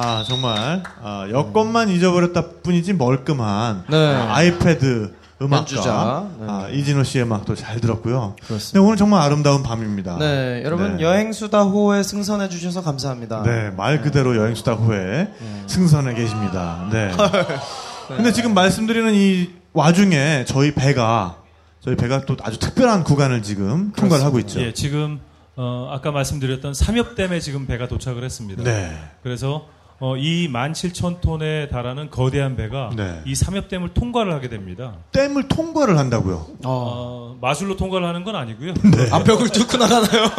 아, 정말, 아, 여권만 잊어버렸다 뿐이지 멀끔한 네. 아, 아이패드 음악가. 네. 아, 이진호 씨의 음악도 잘 들었고요. 그렇습니다. 네, 오늘 정말 아름다운 밤입니다. 네, 여러분 네. 여행수다호에 승선해 주셔서 감사합니다. 네, 말 그대로 여행수다 후에 승선해 계십니다. 네. 근데 지금 말씀드리는 이 와중에 저희 배가 저희 배가 또 아주 특별한 구간을 지금 통과를 하고 있죠. 예, 지금 어, 아까 말씀드렸던 삼엽댐에 지금 배가 도착을 했습니다. 네. 그래서 어, 이 17,000톤에 달하는 거대한 배가 네. 이 삼엽댐을 통과를 하게 됩니다. 댐을 통과를 한다고요. 어, 마술로 통과를 하는 건 아니고요. 네. 앞벽을 뚫고 나가나요?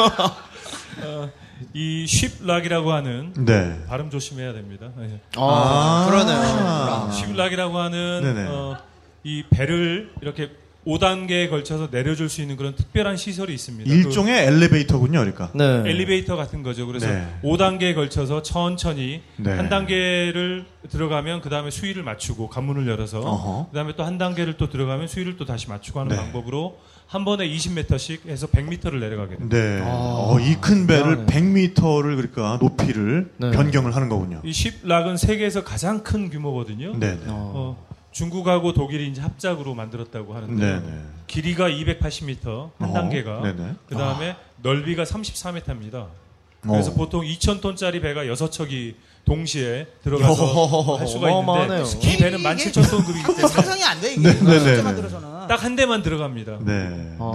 이 쉽락이라고 하는 네. 발음 조심해야 됩니다. 예. 아, 그러네요. 아. 쉽락이라고 하는 네네. 어, 이 배를 이렇게 5단계에 걸쳐서 내려줄 수 있는 그런 특별한 시설이 있습니다. 일종의 엘리베이터군요, 그러니까. 네. 그 엘리베이터 같은 거죠. 그래서 네. 5단계에 걸쳐서 천천히 네. 한 단계를 들어가면 그 다음에 수위를 맞추고 관문을 열어서. 그 다음에 또 한 단계를 또 들어가면 수위를 또 다시 맞추고 하는 네. 방법으로 한 번에 20m씩 해서 100m를 내려가게 됩니다. 네. 아, 어, 이 큰 배를 대단하네. 100m를 그러니까 높이를 네. 변경을 하는 거군요. 이 쉽락은 세계에서 가장 큰 규모거든요. 네, 네. 어, 중국하고 독일이 이제 합작으로 만들었다고 하는데 네, 네. 길이가 280m 한 어, 단계가 네네. 그 다음에 넓이가 34m입니다. 그래서 어. 보통 2,000톤짜리 배가 6척이 동시에 들어가서 할 수가 어마어마하네요. 있는데 이 배는 17,000톤급이기 때문에 상상이 안 돼 이게 네, 네, 네, 딱한 대만 들어갑니다. 네. 아,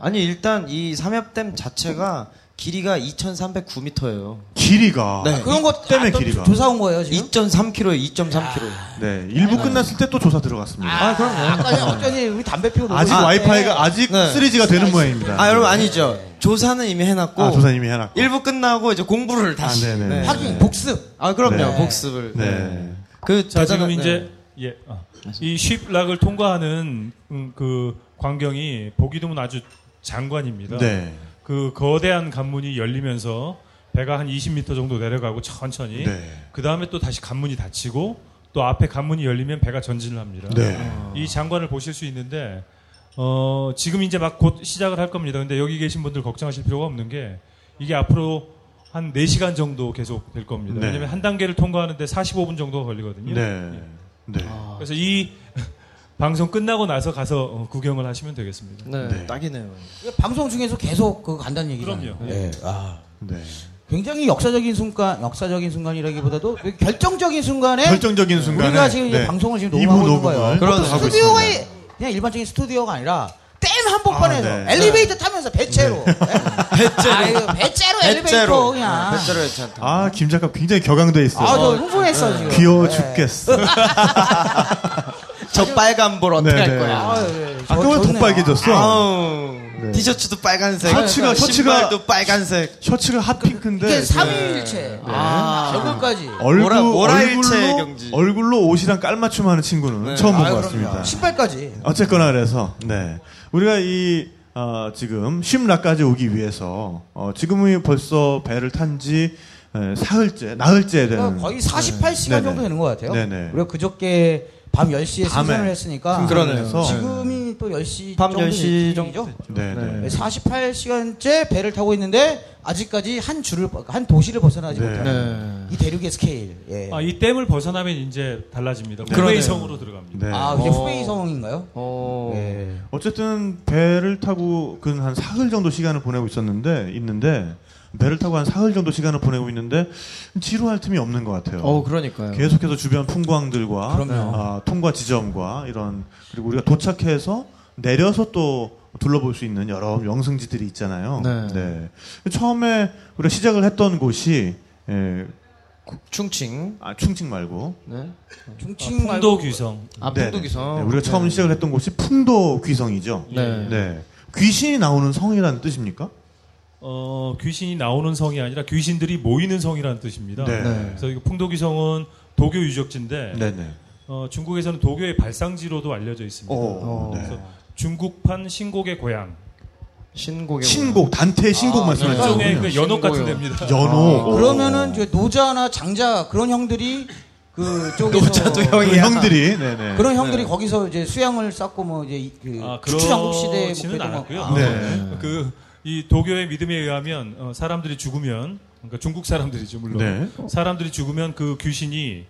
네. 아니 일단 이 삼엽댐 자체가 길이가 2,309m예요. 길이가. 네. 그런 거 때문에 또 길이가. 조사 온 거예요 지금? 2.3km에 2.3km. 네. 일부 끝났을 때 또 조사 들어갔습니다. 아, 그럼요. 아까 어쩐지 우리 담배 피우고 아직 놀고 와이파이가 아직 네. 3G가 되는 모양입니다. 아, 여러분 아니죠. 조사는 이미 해놨고 아, 조사님이 해놨고. 일부 끝나고 이제 공부를 다시. 아, 네네. 네. 확인 복습 아, 그럼요. 네. 복습을. 네. 그 자, 지금 네. 이제 예, 아, 이 쉽락을 통과하는 음, 그 광경이 보기 드문 아주 장관입니다. 네. 그 거대한 관문이 열리면서 배가 한 20m 정도 내려가고 천천히 네. 그 다음에 또 다시 관문이 닫히고 또 앞에 관문이 열리면 배가 전진을 합니다. 네. 이 장관을 보실 수 있는데 어, 지금 이제 막 곧 시작을 할 겁니다. 근데 여기 계신 분들 걱정하실 필요가 없는 게 이게 앞으로 한 4시간 정도 계속 될 겁니다. 네. 왜냐면 한 단계를 통과하는데 45분 정도가 걸리거든요. 네. 네. 그래서 이 방송 끝나고 나서 가서 어, 구경을 하시면 되겠습니다. 네, 네. 딱이네요. 방송 중에서 계속 그 간다는 얘기잖아요. 그럼요. 예. 아. 네. 굉장히 역사적인 순간, 역사적인 순간이라기보다도 결정적인 순간에 결정적인 순간에 우리가 지금 네. 방송을 지금 녹음하고 있는 거예요. 하고 스튜디오가. 그냥 일반적인 스튜디오가 아니라 댐 한복판에서 아, 네. 엘리베이터 타면서 배째로 배째로 배째로 엘리베이터 그냥 배째로 괜찮다. 아, 김 작가 굉장히 격앙돼 있어요. 아저 흥분했어 지금 귀여워 네. 죽겠어. 저 빨간 볼 어떻게 네, 할 네. 거야? 아, 예, 예. 아까 저- 왜 더. 빨개졌어? 아우. 네. 티셔츠도 빨간색. 셔츠가- 셔츠가- 신발도 빨간색. 셔츠가 핫핑크인데 이게 삼위일체 아 얼굴까지 얼굴, 모라- 모라 일체 얼굴로, 경지. 얼굴로 옷이랑 깔맞춤 하는 친구는 네. 처음 본 아유, 것 그럼요. 같습니다. 신발까지 어쨌거나 그래서 네 우리가 이 어, 지금 심라까지 오기 위해서 어, 지금이 벌써 배를 탄지 사흘째, 나흘째 되는 그러니까 거의 48시간 네네. 정도 되는 것 같아요. 네네. 우리가 그저께 밤 10시에 밤에 승선을 했으니까 그러네요. 지금이 또 10시 밤 정도 10시 정도 네, 네. 48시간째 배를 타고 있는데 아직까지 한 줄을 한 도시를 벗어나지 네. 못하는 네. 이 대륙의 스케일. 예. 아, 이 댐을 벗어나면 이제 달라집니다. 그러네요. 후베이성으로 들어갑니다. 네. 아, 그게 어. 후베이성인가요? 어. 예. 어쨌든 배를 타고 근 한 사흘 정도 시간을 보내고 있었는데 있는데 배를 타고 한 사흘 정도 시간을 보내고 있는데 지루할 틈이 없는 것 같아요. 어, 그러니까요. 계속해서 주변 풍광들과. 아, 통과 지점과 이런 그리고 우리가 도착해서 내려서 또 둘러볼 수 있는 여러 명승지들이 있잖아요. 네. 처음에 우리가 시작을 했던 곳이 예, 충칭. 아, 충칭 말고 네. 중칭 말고 풍도 귀성. 아, 네, 풍도기성. 네, 우리가 처음 시작을 했던 곳이 풍도 귀성이죠. 네. 네. 귀신이 나오는 성이라는 뜻입니까? 어, 귀신이 나오는 성이 아니라 귀신들이 모이는 성이라는 뜻입니다. 네. 그래서 이거 풍도귀 성은 도교 유적지인데 네네. 어, 중국에서는 도교의 발상지로도 알려져 있습니다. 오, 네. 그래서 중국판 신곡의 고향. 신곡의 신곡 단태 신곡 아, 말씀하시는 일종의 거군요. 그 연옥 같은. 데입니다. 연호. 그러면은 저 노자나 장자 그런 형들이 그 쪽에서 노자도 그 형이야. 형들이 네네. 그런 형들이 거기서 이제 수양을 쌓고 뭐 이제 이- 그 아, 추추장국 시대에 그렇지는 뭐 않았고요. 아, 네. 그 이 도교의 믿음에 의하면 어, 사람들이 죽으면 그러니까 중국 사람들이죠 물론 네. 사람들이 죽으면 그 귀신이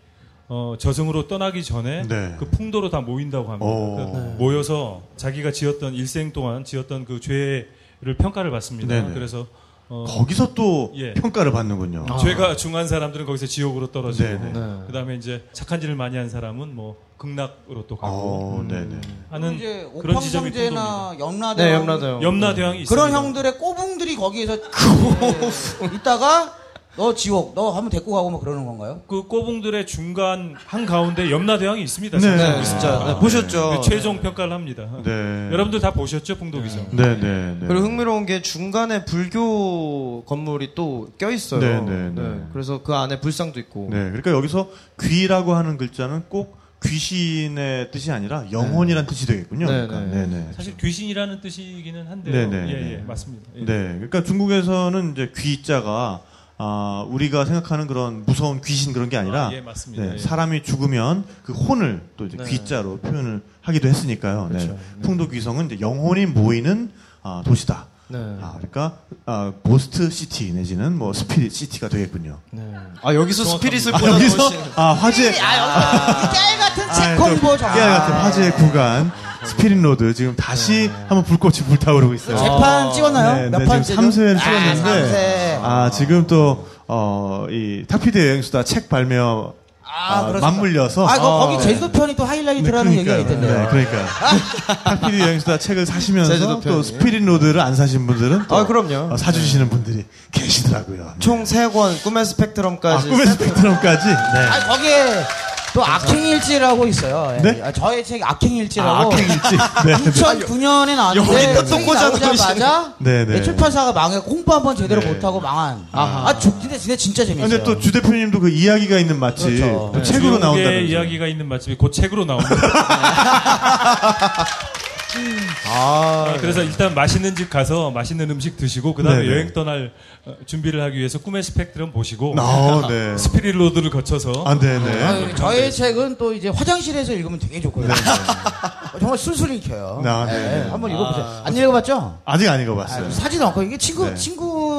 어, 저승으로 떠나기 전에 네. 그 풍도로 다 모인다고 합니다. 오. 그래서 모여서 자기가 지었던 일생 동안 지었던 그 죄를 평가를 받습니다. 그래서 어, 거기서 또 예. 평가를 받는군요. 죄가 중한 사람들은 거기서 지옥으로 떨어지고 네네. 네. 그다음에 이제 착한 짓을 많이 한 사람은 뭐 극락으로 또 가고 어, 네네. 하는 이제 그런 지점이 옥황상제나 염라대 네, 염라대요. 염라대왕이 있습니다. 그런 형들의 꼬붕들이 거기에서 네, 있다가 너 지옥 너 한번 데리고 가고 뭐 그러는 건가요? 그 꼬붕들의 중간 한 가운데 염라대왕이 있습니다. 네. 진짜. 네, 진짜 네, 보셨죠. 그 최종 평가를 합니다. 네. 여러분들 다 보셨죠, 풍도기성? 네네. 네. 그리고 흥미로운 게 중간에 불교 건물이 또 껴 있어요. 네, 네, 네. 그래서 그 안에 불상도 있고. 네. 그러니까 여기서 귀라고 하는 글자는 꼭 귀신의 뜻이 아니라 영혼이란 뜻이 되겠군요. 네, 그러니까. 네. 네네. 사실 귀신이라는 뜻이기는 한데요. 네네, 예, 예, 네. 맞습니다. 예. 네. 그러니까 중국에서는 이제 귀자가 아, 우리가 생각하는 그런 무서운 귀신 그런 게 아니라 아, 예, 맞습니다. 네, 예. 사람이 죽으면 그 혼을 또 이제 네. 귀자로 표현을 하기도 했으니까요. 네. 그렇죠. 풍도 귀성은 이제 영혼이 모이는 아, 도시다. 네. 아, 그러니까 아, ghost city 내지는 뭐 spirit city가 되겠군요. 네. 아 여기서 spirit을 아, 여기서 것이 아, 화제 깨 같은 아, 책또 홍보 정말. 깨알 같은 화제의 구간 스피릿 로드 지금 다시 한번 불꽃이 불타오르고 있어요. 재판 찍었나요? 네, 몇 네, 판째죠? 지금 3세를 아, 찍었는데. 아, 지금 또, 어, 이, 탁피디 여행수다 책 발매, 아, 아. 맞물려서. 아, 거, 기 네. 제주도 편이 또 하이라이트라는 네, 얘기가. 있던데요. 네, 그러니까. 탁피디 여행수다 책을 사시면서 또. 스피릿 로드를 안 사신 분들은 또 아, 그럼요. 어, 사주시는 분들이 계시더라고요. 총 3권 꿈의 아, 스펙트럼까지 꿈의 세트. 스펙트럼까지. 네. 아, 거기에 또 악행일지라고 있어요. 예. 네? 아, 저의 책이 악행일지라고. 아, 악행일지. 네. 2009년에 나왔는데 여기다 또 나오자마자 네, 네. 네, 출판사가 망해 홍보 한번 제대로 네. 못하고 망한. 아, 저, 근데 진짜 진짜 재밌어요. 근데 또 주 대표님도 그 이야기가 있는 맛집 그렇죠. 또 네, 책으로 나온다면서요. 이야기가 있는 맛집이 곧 책으로 나옵니다. 아, 아, 그래서 일단 맛있는 집 가서 맛있는 음식 드시고 그다음에 네네. 여행 떠날 어, 준비를 하기 위해서 꿈의 스펙트럼 보시고 아, 네. 스피릿 로드를 거쳐서 아, 네네. 아유, 저의 책은 또 이제 화장실에서 읽으면 되게 좋고요. 정말 술술 읽혀요. 아, 네, 네. 한번 읽어보세요. 안 읽어봤죠? 아직 안 아, 읽어봤어요. 사진 않고 이게 친구 네. 친구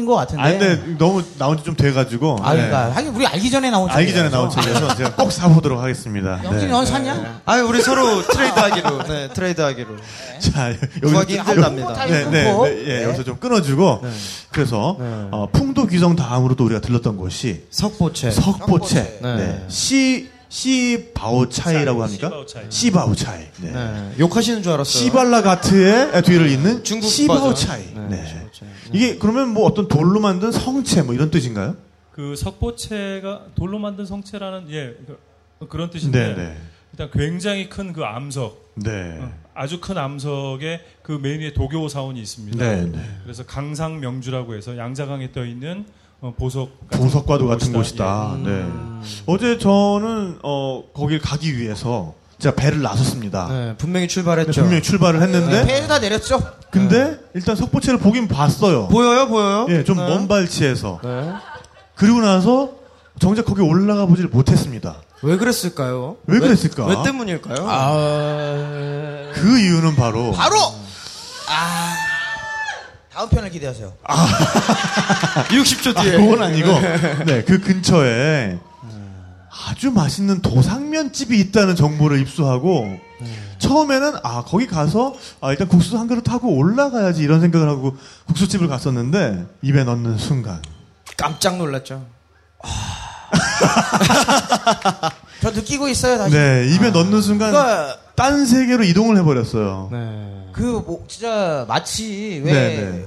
인 것 같은데. 아, 근데 너무 나온 지 좀 돼가지고. 아, 네. 그러니까 하긴 우리 알기 전에 나온 알기 전에. 나온 책이어서 제가 꼭 사보도록 하겠습니다. 영진이 네. 넌 샀냐? 아, 우리 서로 트레이드 하기로. 네, 트레이드 하기로. 자, 구하기 좀- 힘들답니다. 네, 네, 끊고. 네, 예, 여기서 좀 끊어주고. 그래서, 네. 어, 풍도 귀성 다음으로 또 우리가 들렀던 곳이 석보채. 석보채. 네. 네. 시, 시바오차이라고 합니까? 시바오차이. 시바오차이. 네. 네. 욕하시는 줄 알았어요. 시발라가트의 뒤를 잇는 중국 시바오차이. 네. 네, 시바오차 이. 이게 그러면 뭐 어떤 돌로 만든 성체 뭐 이런 뜻인가요? 그 석보채가 돌로 만든 성체라는 예 그, 그런 뜻인데 네, 네. 일단 굉장히 큰 그 암석 네. 어, 아주 큰 암석에 그 맨 위에 도교 사원이 있습니다. 네, 네. 그래서 강상 명주라고 해서 양자강에 떠 있는 어, 보석 보석과도 같은 곳이다. 곳이다. 네. 어제 저는 어 거길 가기 위해서 제가 배를 나섰습니다. 네, 분명히 출발했죠. 분명히 출발을 했는데 배에다 내렸죠? 근데 일단 석보채를 보긴 봤어요. 보여요, 보여요? 예, 좀 네. 먼 발치에서. 네. 그리고 나서 정작 거기 올라가 보질 못했습니다. 왜 그랬을까요? 왜 그랬을까? 왜 때문일까요? 아, 그 이유는 바로 바로 아 다음 편을 기대하세요. 60초 아, 뒤에. 그건 아니고 네, 그 근처에 아주 맛있는 도상면 집이 있다는 정보를 입수하고 처음에는 아 거기 가서 아, 일단 국수 한 그릇 하고 올라가야지 이런 생각을 하고 국수집을 갔었는데 입에 넣는 순간 깜짝 놀랐죠. 저 느끼고 있어요 다시. 네 입에 넣는 순간 그러니까 딴 세계로 이동을 해버렸어요. 네. 그뭐 진짜 마치 왜 네, 네.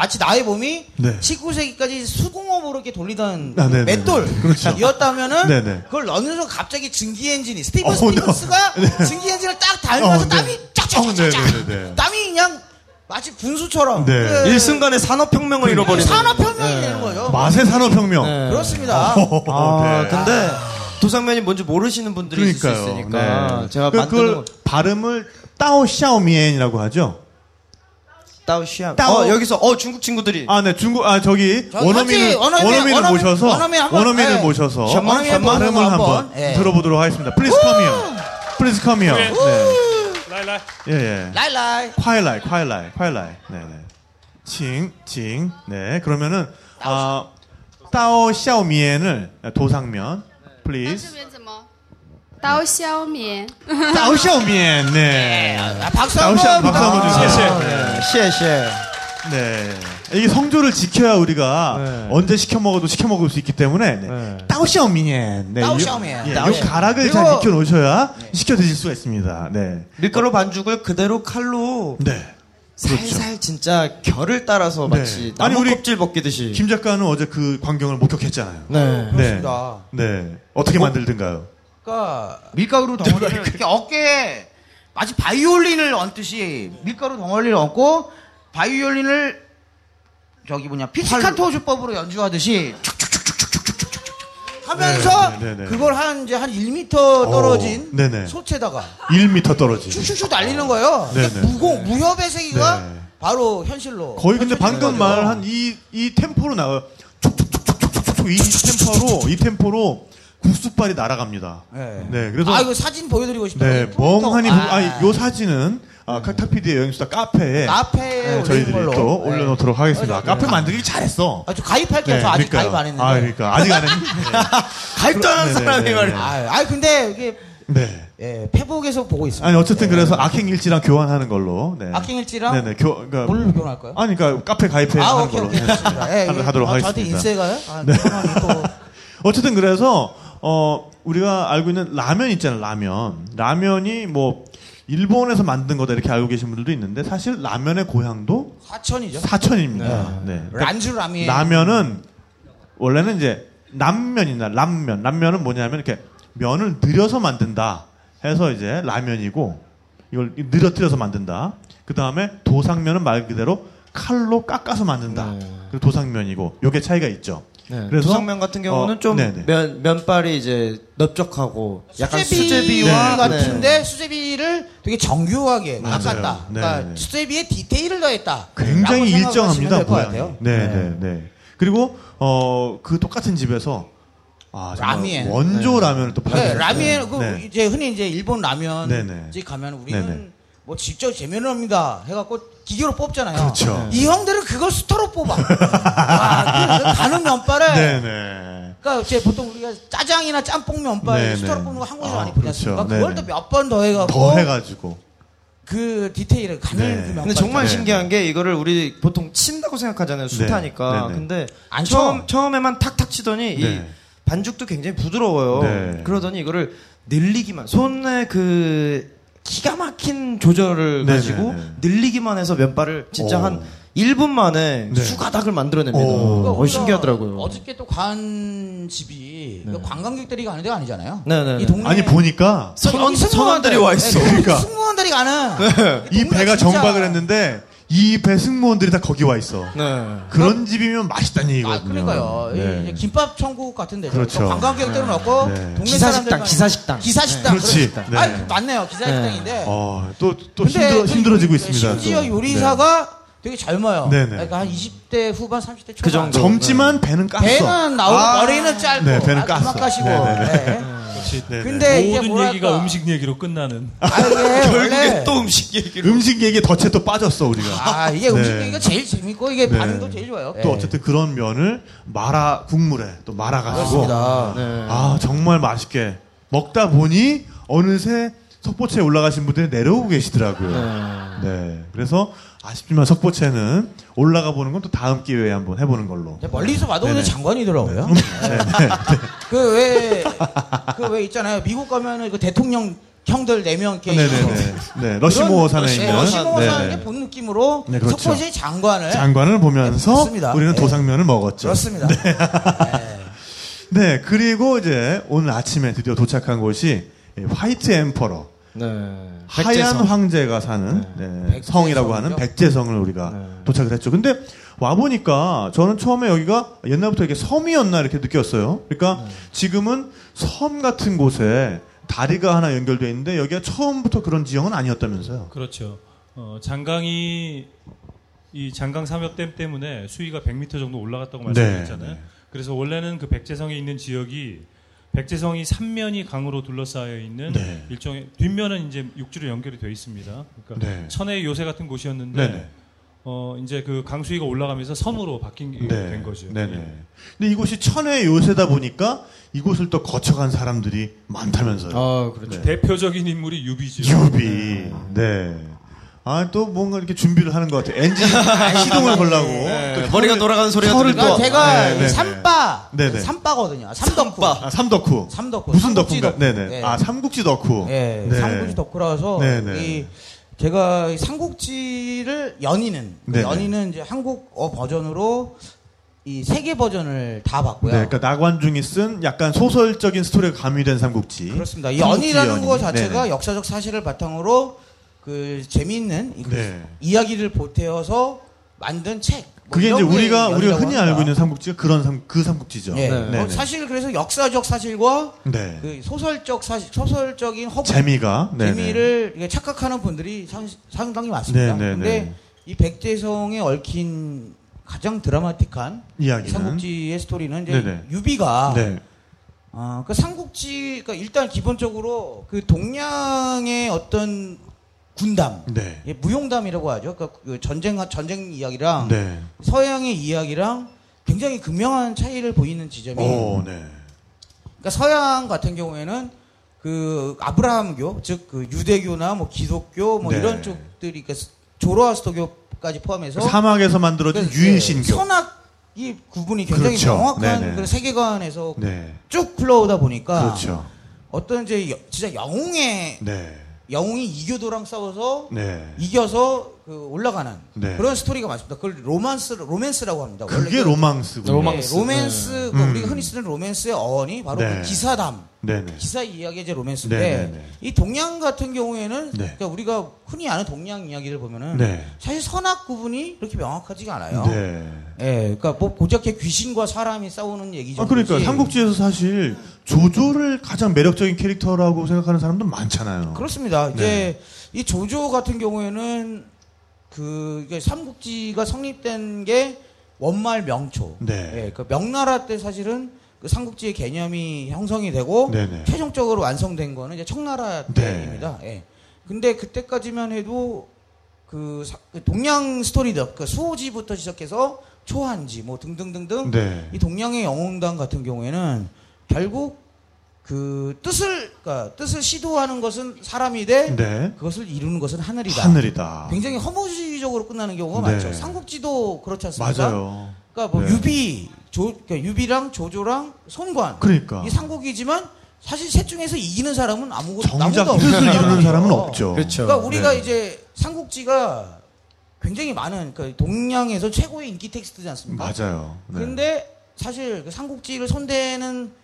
마치 나의 몸이 네. 19세기까지 수공업으로 이렇게 돌리던 아, 네, 네. 맷돌 그렇죠. 이었다면은 네, 네. 그걸 넣는 순간 갑자기 증기 엔진이 스티븐 어, 스티븐스가 증기 엔진을 딱 달면서 어, 네. 땀이 어, 네, 쫙쫙쫙쫙 네, 네, 네. 땀이 그냥 마치 분수처럼. 네. 그 일순간에 산업혁명을 잃어버리는. 산업혁명이 되는 거죠. 맛의 산업혁명. 네. 그렇습니다. 아, 네. 근데 도상면이 뭔지 모르시는 분들이 있을 수 그러니까요. 있으니까 네. 제가 그, 만드는 그걸 발음을 따오 샤오미엔이라고 하죠. 따오시아. 따오- 어 여기서 어 중국 친구들이 아, 네, 중국, 아, 저기, 원어민을, 원어민, 원어민을 원어민, 모셔서, 원어민 원어민을 예. 모셔서, 발음을 한번 예. 들어보도록 하겠습니다. Please come here. Please come here. 네. 来来. 예, 예. 来来. 快来, 快来, 快来. 네, 네. 请, 请. 네, 그러면은, 아, 刀削面을 도삭면, 这 please. 刀削面. 刀削面, 네. 아, 박수 한 번. 박수 한번 주세요. 아, 네. 네. 네. 이게 성조를 지켜야 우리가 네. 언제 시켜 먹어도 시켜 먹을 수 있기 때문에 네. 刀削面. 네. 刀削面. 네. 요 가락을 그리고... 잘 익혀 놓으셔야 시켜 드실 수가 있습니다. 네. 밀가루 반죽을 그대로 칼로 네. 그렇죠. 살살 그렇죠. 진짜 결을 따라서 네. 마치 네. 아니 우리 껍질 벗기듯이 김 작가는 어제 그 광경을 목격했잖아요. 네. 네. 네. 어떻게 어? 만들든가요? 그러니까 밀가루 덩어리를 이렇게 어깨에 마치 바이올린을 얹듯이 밀가루 덩어리를 얹고 바이올린을 저기 뭐냐 피치카토 주법으로 연주하듯이 하면서 네, 네, 네, 네, 그걸 한 이제 한 1m 어, 떨어진 오, 소체다가 1m 떨어진. 슈슈슈 날리는 거예요. 네, 네. 그러니까 무고 무협의 세계가 바로 현실로 거의 근데 방금 말한 이 이 템포로 나와요. 촉촉촉촉촉촉촉 이 템포로 이 템포로 국수빨이 날아갑니다. 네. 네. 그래서. 아 이거 사진 보여드리고 싶어요. 네, 멍하니, 부- 아, 아니, 요 사진은, 아, 카타피디의 여행수다 카페에. 카페에 네, 저희들이 걸로. 또 네. 올려놓도록 하겠습니다. 어, 카페 네. 만들기 잘했어. 아, 저 가입할게요. 저 아직 그러니까요. 가입 안 했는데. 아, 그러니까. 아직 안 했는데. 가입도 안한 네, 사람이 네, 네, 말이야. 아, 아 근데 이게 네. 예, 페북에서 보고 있습니다. 아니, 어쨌든 예. 그래서 악행일지랑 교환하는 걸로. 네. 악행일지랑 네네, 교, 그러니까. 뭘로 교환할 거예요? 아니, 그러니까 카페 가입해 아, 하는 오케이, 걸로. 오케이. 좋습니다. 예, 하- 하도록 아, 저한테 하겠습니다. 인세가요? 아, 네. 또 어쨌든 그래서 어 우리가 알고 있는 라면 있잖아요 라면 라면이 뭐 일본에서 만든 거다 이렇게 알고 계신 분들도 있는데 사실 라면의 고향도 사천이죠. 사천입니다. 네. 그러니까 란주 라면. 라면은 원래는 이제 남면이나 람면 람면은 뭐냐면 이렇게 면을 늘여서 만든다 해서 이제 라면이고 이걸 늘어뜨려서 만든다. 그 다음에 도상면은 말 그대로 칼로 깎아서 만든다. 그리고 도상면이고 요게 차이가 있죠. 네. 그래서- 도상면 같은 경우는 어, 좀 네네. 면, 면발이 이제 넓적하고 약간 수제비 수제비 와 같은데 네. 수제비를 되게 정교하게. 깎았다. 네, 그러니까 네. 수제비에 디테일을 더했다. 굉장히 일정합니다 모양이. 같아요. 네, 네, 네. 그리고 어 그 똑같은 집에서 아, 라미엔. 원조 라면을 또 팔고 네. 라면 그 네. 이제 흔히 이제 일본 라면 네네. 집 가면 우리는. 뭐 직접 재면을 합니다. 해갖고 기계로 뽑잖아요. 그렇죠. 이 형들은 그걸 수터로 뽑아. 아, 그 가는 면발을. 네, 네. 그러니까 이제 보통 우리가 짜장이나 짬뽕 면발 네네. 수터로 뽑는 거 한국에서 아, 많이 보지 않습니까? 그렇죠. 그걸 네네. 또몇 번 더 해갖고 더 해가지고. 그 디테일을 가는 네. 그 면발. 근데 정말 네. 신기한 게 이거를 우리 보통 친다고 생각하잖아요 수타니까 네, 네. 근데 안 처음 쳐. 처음에만 탁탁 치더니 이 네. 반죽도 굉장히 부드러워요 네. 그러더니 이거를 늘리기만 손에 그 기가 막힌 조절을 네, 가지고 네, 네. 늘리기만 해서 면발을 진짜 오. 한 1분 만에 네. 수가닥을 만들어냅니다 오. 그러니까 어, 우리가 신기하더라고요 어저께 또 간 집이 그 관광객들이 가는 데가 아니잖아요. 네, 네, 네. 이 동네 아니 보니까 선원- 선원들이 와 있어. 네, 그러니까. 승무원들이 가는 이 배가 정박을 했는데 이 배 승무원들이 다 거기 와 있어. 네. 그런 집이면 맛있다는 아, 얘기거든요. 그러니까요. 이 네. 이제 김밥 천국 같은 데죠. 그렇죠. 그러니까 관광객들은 없고 네. 동네 기사식당, 사람들만 기사식당. 기사식당. 그렇지. 그렇죠. 네. 아, 맞네요. 기사식당인데. 어, 또, 또 힘들어, 그 힘들어지고 이- 있습니다. 심지어 또. 요리사가 되게 젊어요. 네네. 그러니까 한 20대 후반, 30대 초반. 그 정도. 네. 젊지만 배는 깠어. 배는 나오고 아. 머리는 짧고 네, 배는 아, 깠어. 네네네. 네. 역시 네네. 근데 모든 뭐랄까 얘기가 음식 얘기로 끝나는. 아, 결국에 원래 또 음식 얘기를 음식 얘기에 덫에 또 빠졌어, 우리가. 아 이게 음식 네. 얘기가 제일 재밌고 이게 네. 반응도 제일 좋아요. 또 예. 어쨌든 그런 면을 말아, 국물에 또 말아가지고. 그렇습니다. 네. 아, 정말 맛있게 먹다 보니 어느새 석보채에 올라가신 분들이 내려오고 계시더라고요. 네. 그래서 아쉽지만 석보채는 올라가 보는 건 또 다음 기회에 한번 해보는 걸로. 이제 멀리서 봐도 오늘 네네. 장관이더라고요. 네, 네. 그왜 그 왜 있잖아요. 미국 가면은 그 대통령 형들 네명 이렇게 네네네. 네, 러시모어 산에 네, 있는. 러시모어. 산에 본 느낌으로 네, 그렇죠. 석포시 장관을 장관을 보면서 맞습니다. 우리는 네. 도상면을 먹었죠. 그렇습니다. 네. 네, 그리고 이제 오늘 아침에 드디어 도착한 곳이 이 화이트 엠퍼러. 네. 하얀 백제성. 황제가 사는 네, 백제성이죠. 성이라고 하는 백제성을 우리가 네. 도착을 했죠. 근데 와 보니까 저는 처음에 여기가 옛날부터 이렇게 섬이었나 이렇게 느꼈어요. 그러니까 네. 지금은 섬 같은 곳에 다리가 하나 연결돼 있는데 여기가 처음부터 그런 지형은 아니었다면서요. 그렇죠. 어, 장강이 이 장강 삼엽댐 때문에 수위가 100m 정도 올라갔다고 말씀드렸잖아요. 네, 네. 그래서 원래는 그 백제성에 있는 지역이 백제성이 삼면이 강으로 둘러싸여 있는 네. 일종의 뒷면은 이제 육지로 연결이 되어 있습니다. 그러니까 네. 천혜의 요새 같은 곳이었는데 네네. 어 이제 그 강수위가 올라가면서 섬으로 바뀐 게된 거죠. 예. 네네. 근데 이곳이 천혜의 요새다 보니까 이곳을 또 거쳐간 사람들이 많다면서요. 아, 그렇죠. 네. 대표적인 인물이 유비죠. 유비. 네. 아, 또 뭔가 이렇게 준비를 하는 것 같아요. 엔진 시동을 걸라고. 네, 또 머리가 돌아가는 소리가 들리고. 또- 그러니까 제가 네, 네, 네. 삼바 네네. 삼바거든요. 삼덕후. 아, 삼덕후. 삼덕후. 무슨 덕후인가? 덕후. 네네. 네. 아, 삼국지 덕후. 예, 네. 삼국지 덕후라서 네네. 이 제가 이 삼국지를 연인은 그. 연인은 이제 한국어 버전으로 이 세계 버전을 다 봤고요. 네, 그러니까 나관중이 쓴 약간 소설적인 스토리가 가미된 삼국지. 그렇습니다. 연이라는 연이. 거 자체가 네네. 역사적 사실을 바탕으로 그 재미있는 이- 네. 이야기를 보태어서 만든 책. 뭐 그게 이제 우리가 우리가 흔히 합니다. 알고 있는 삼국지가 그런 삼, 그 삼국지죠. 예. 네. 네네. 어, 사실 그래서 역사적 사실과 네. 그 소설적 사실, 소설적인 허구 재미가 네네. 재미를 착각하는 분들이 상, 상당히 많습니다. 근데 이 백제성에 얽힌 가장 드라마틱한 이 이야기는 삼국지의 스토리는 이제 네네. 유비가 네. 어, 그 삼국지 그러니까 일단 기본적으로 그 동양의 어떤 군담 네. 예, 무용담이라고 하죠. 그러니까 그 전쟁 전쟁 이야기랑 네. 서양의 이야기랑 굉장히 극명한 차이를 보이는 지점이 오, 네. 그러니까 서양 같은 경우에는 그 아브라함교 즉 그 유대교나 뭐 기독교 뭐 네. 이런 쪽들이 그러니까 조로아스터교까지 포함해서 사막에서 만들어진 그, 유인신교. 예, 선악이 구분이 굉장히 그렇죠. 명확한 네네. 그 세계관에서 네. 쭉 흘러오다 보니까 그렇죠. 어떤 이제 여- 진짜 영웅의 네. 영웅이 이교도랑 싸워서 네. 이겨서 그 올라가는 네. 그런 스토리가 많습니다. 그걸 로만스 로맨스라고 합니다. 그게 그- 로망스군요. 로망- 네, 로망스. 로맨스 그 음. 우리가 흔히 쓰는 로맨스의 어원이 바로 네. 그 기사담 네네. 기사 이야기의 이제 로맨스인데. 이 동양 같은 경우에는 네. 그러니까 우리가 흔히 아는 동양 이야기를 보면은 네. 사실 선악 구분이 그렇게 명확하지가 않아요. 네. 예, 그러니까 뭐 고작해 귀신과 사람이 싸우는 얘기죠. 아, 그러니까 삼국지에서 사실 조조를 가장 매력적인 캐릭터라고 생각하는 사람도 많잖아요. 그렇습니다. 네. 이제 이 조조 같은 경우에는 그 삼국지가 성립된 게 원말 명초. 네. 예, 그 명나라 때 사실은 그 삼국지의 개념이 형성이 되고 네네. 최종적으로 완성된 거는 이제 청나라 네. 때입니다. 예. 근데 그때까지만 해도 그, 사- 그 동양 스토리들, 그 수호지부터 시작해서 초한지 뭐 등등등등 네. 이 동양의 영웅당 같은 경우에는 결국 그 뜻을 그러니까 뜻을 시도하는 것은 사람이되 네. 그것을 이루는 것은 하늘이다. 하늘이다. 굉장히 허무주의적으로 끝나는 경우가 네. 많죠. 삼국지도 그렇지 않습니까? 맞아요. 그러니까 뭐 네. 유비, 조, 그러니까 유비랑 조조랑 손권 그러니까. 이 삼국이지만 사실 셋 중에서 이기는 사람은 아무것도 정작 아무도 뜻을 없는 이루는 사람은. 없죠. 그렇죠. 그러니까 우리가 네. 이제 삼국지가 굉장히 많은 그 동양에서 최고의 인기 텍스트지 않습니까? 맞아요. 네. 근데 사실 그 삼국지를 손대는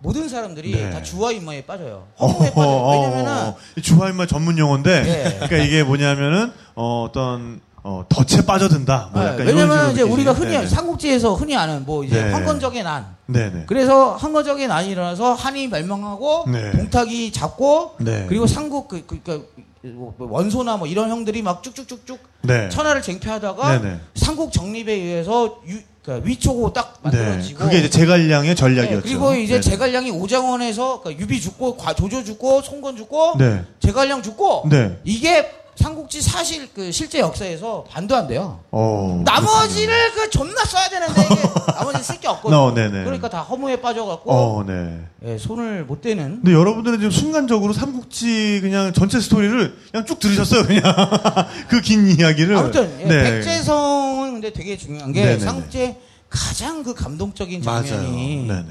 모든 사람들이 네. 다 주화 인마에 빠져요. 어, 허무에 빠져요. 어, 왜냐면은 어, 이 주화인마 전문 용어인데, 네. 그러니까 이게 뭐냐면은 어, 떤 어, 덫에 빠져든다. 뭐 네, 왜냐면 이제 우리가. 흔히 네네. 삼국지에서 흔히 아는 뭐 이제 네. 황건적의 난. 네네. 그래서 황건적의 난이 일어나서 한이 멸망하고 네. 동탁이 잡고 네. 그리고 삼국 그, 그, 그, 뭐 원소나 뭐 이런 형들이 막 쭉쭉쭉쭉 네. 천하를 쟁취하다가 네네. 삼국 정립에 의해서 유, 그러니까 위초고 딱 네. 만들어지고 그게 이제 제갈량의 전략이었죠. 네, 그리고 이제 네네. 제갈량이 오장원에서 그러니까 유비 죽고 과- 조조 죽고 송건 죽고 네. 제갈량 죽고 네. 이게 삼국지 사실 그 실제 역사에서 반도 안 돼요. 어. 나머지를 그 존나 써야 되는데 이게 나머지 쓸 게 없거든요. 어, 네네. 그러니까 다 허무에 빠져갖고 어, 네. 예, 손을 못 대는. 근데 여러분들은 지금 순간적으로 삼국지 그냥 전체 스토리를 그냥 쭉 들으셨어요, 그냥. 그 긴 이야기를. 아무튼 예, 네. 백제성은 근데 되게 중요한 게 네네네. 삼국지의 가장 그 감동적인. 장면이 네네.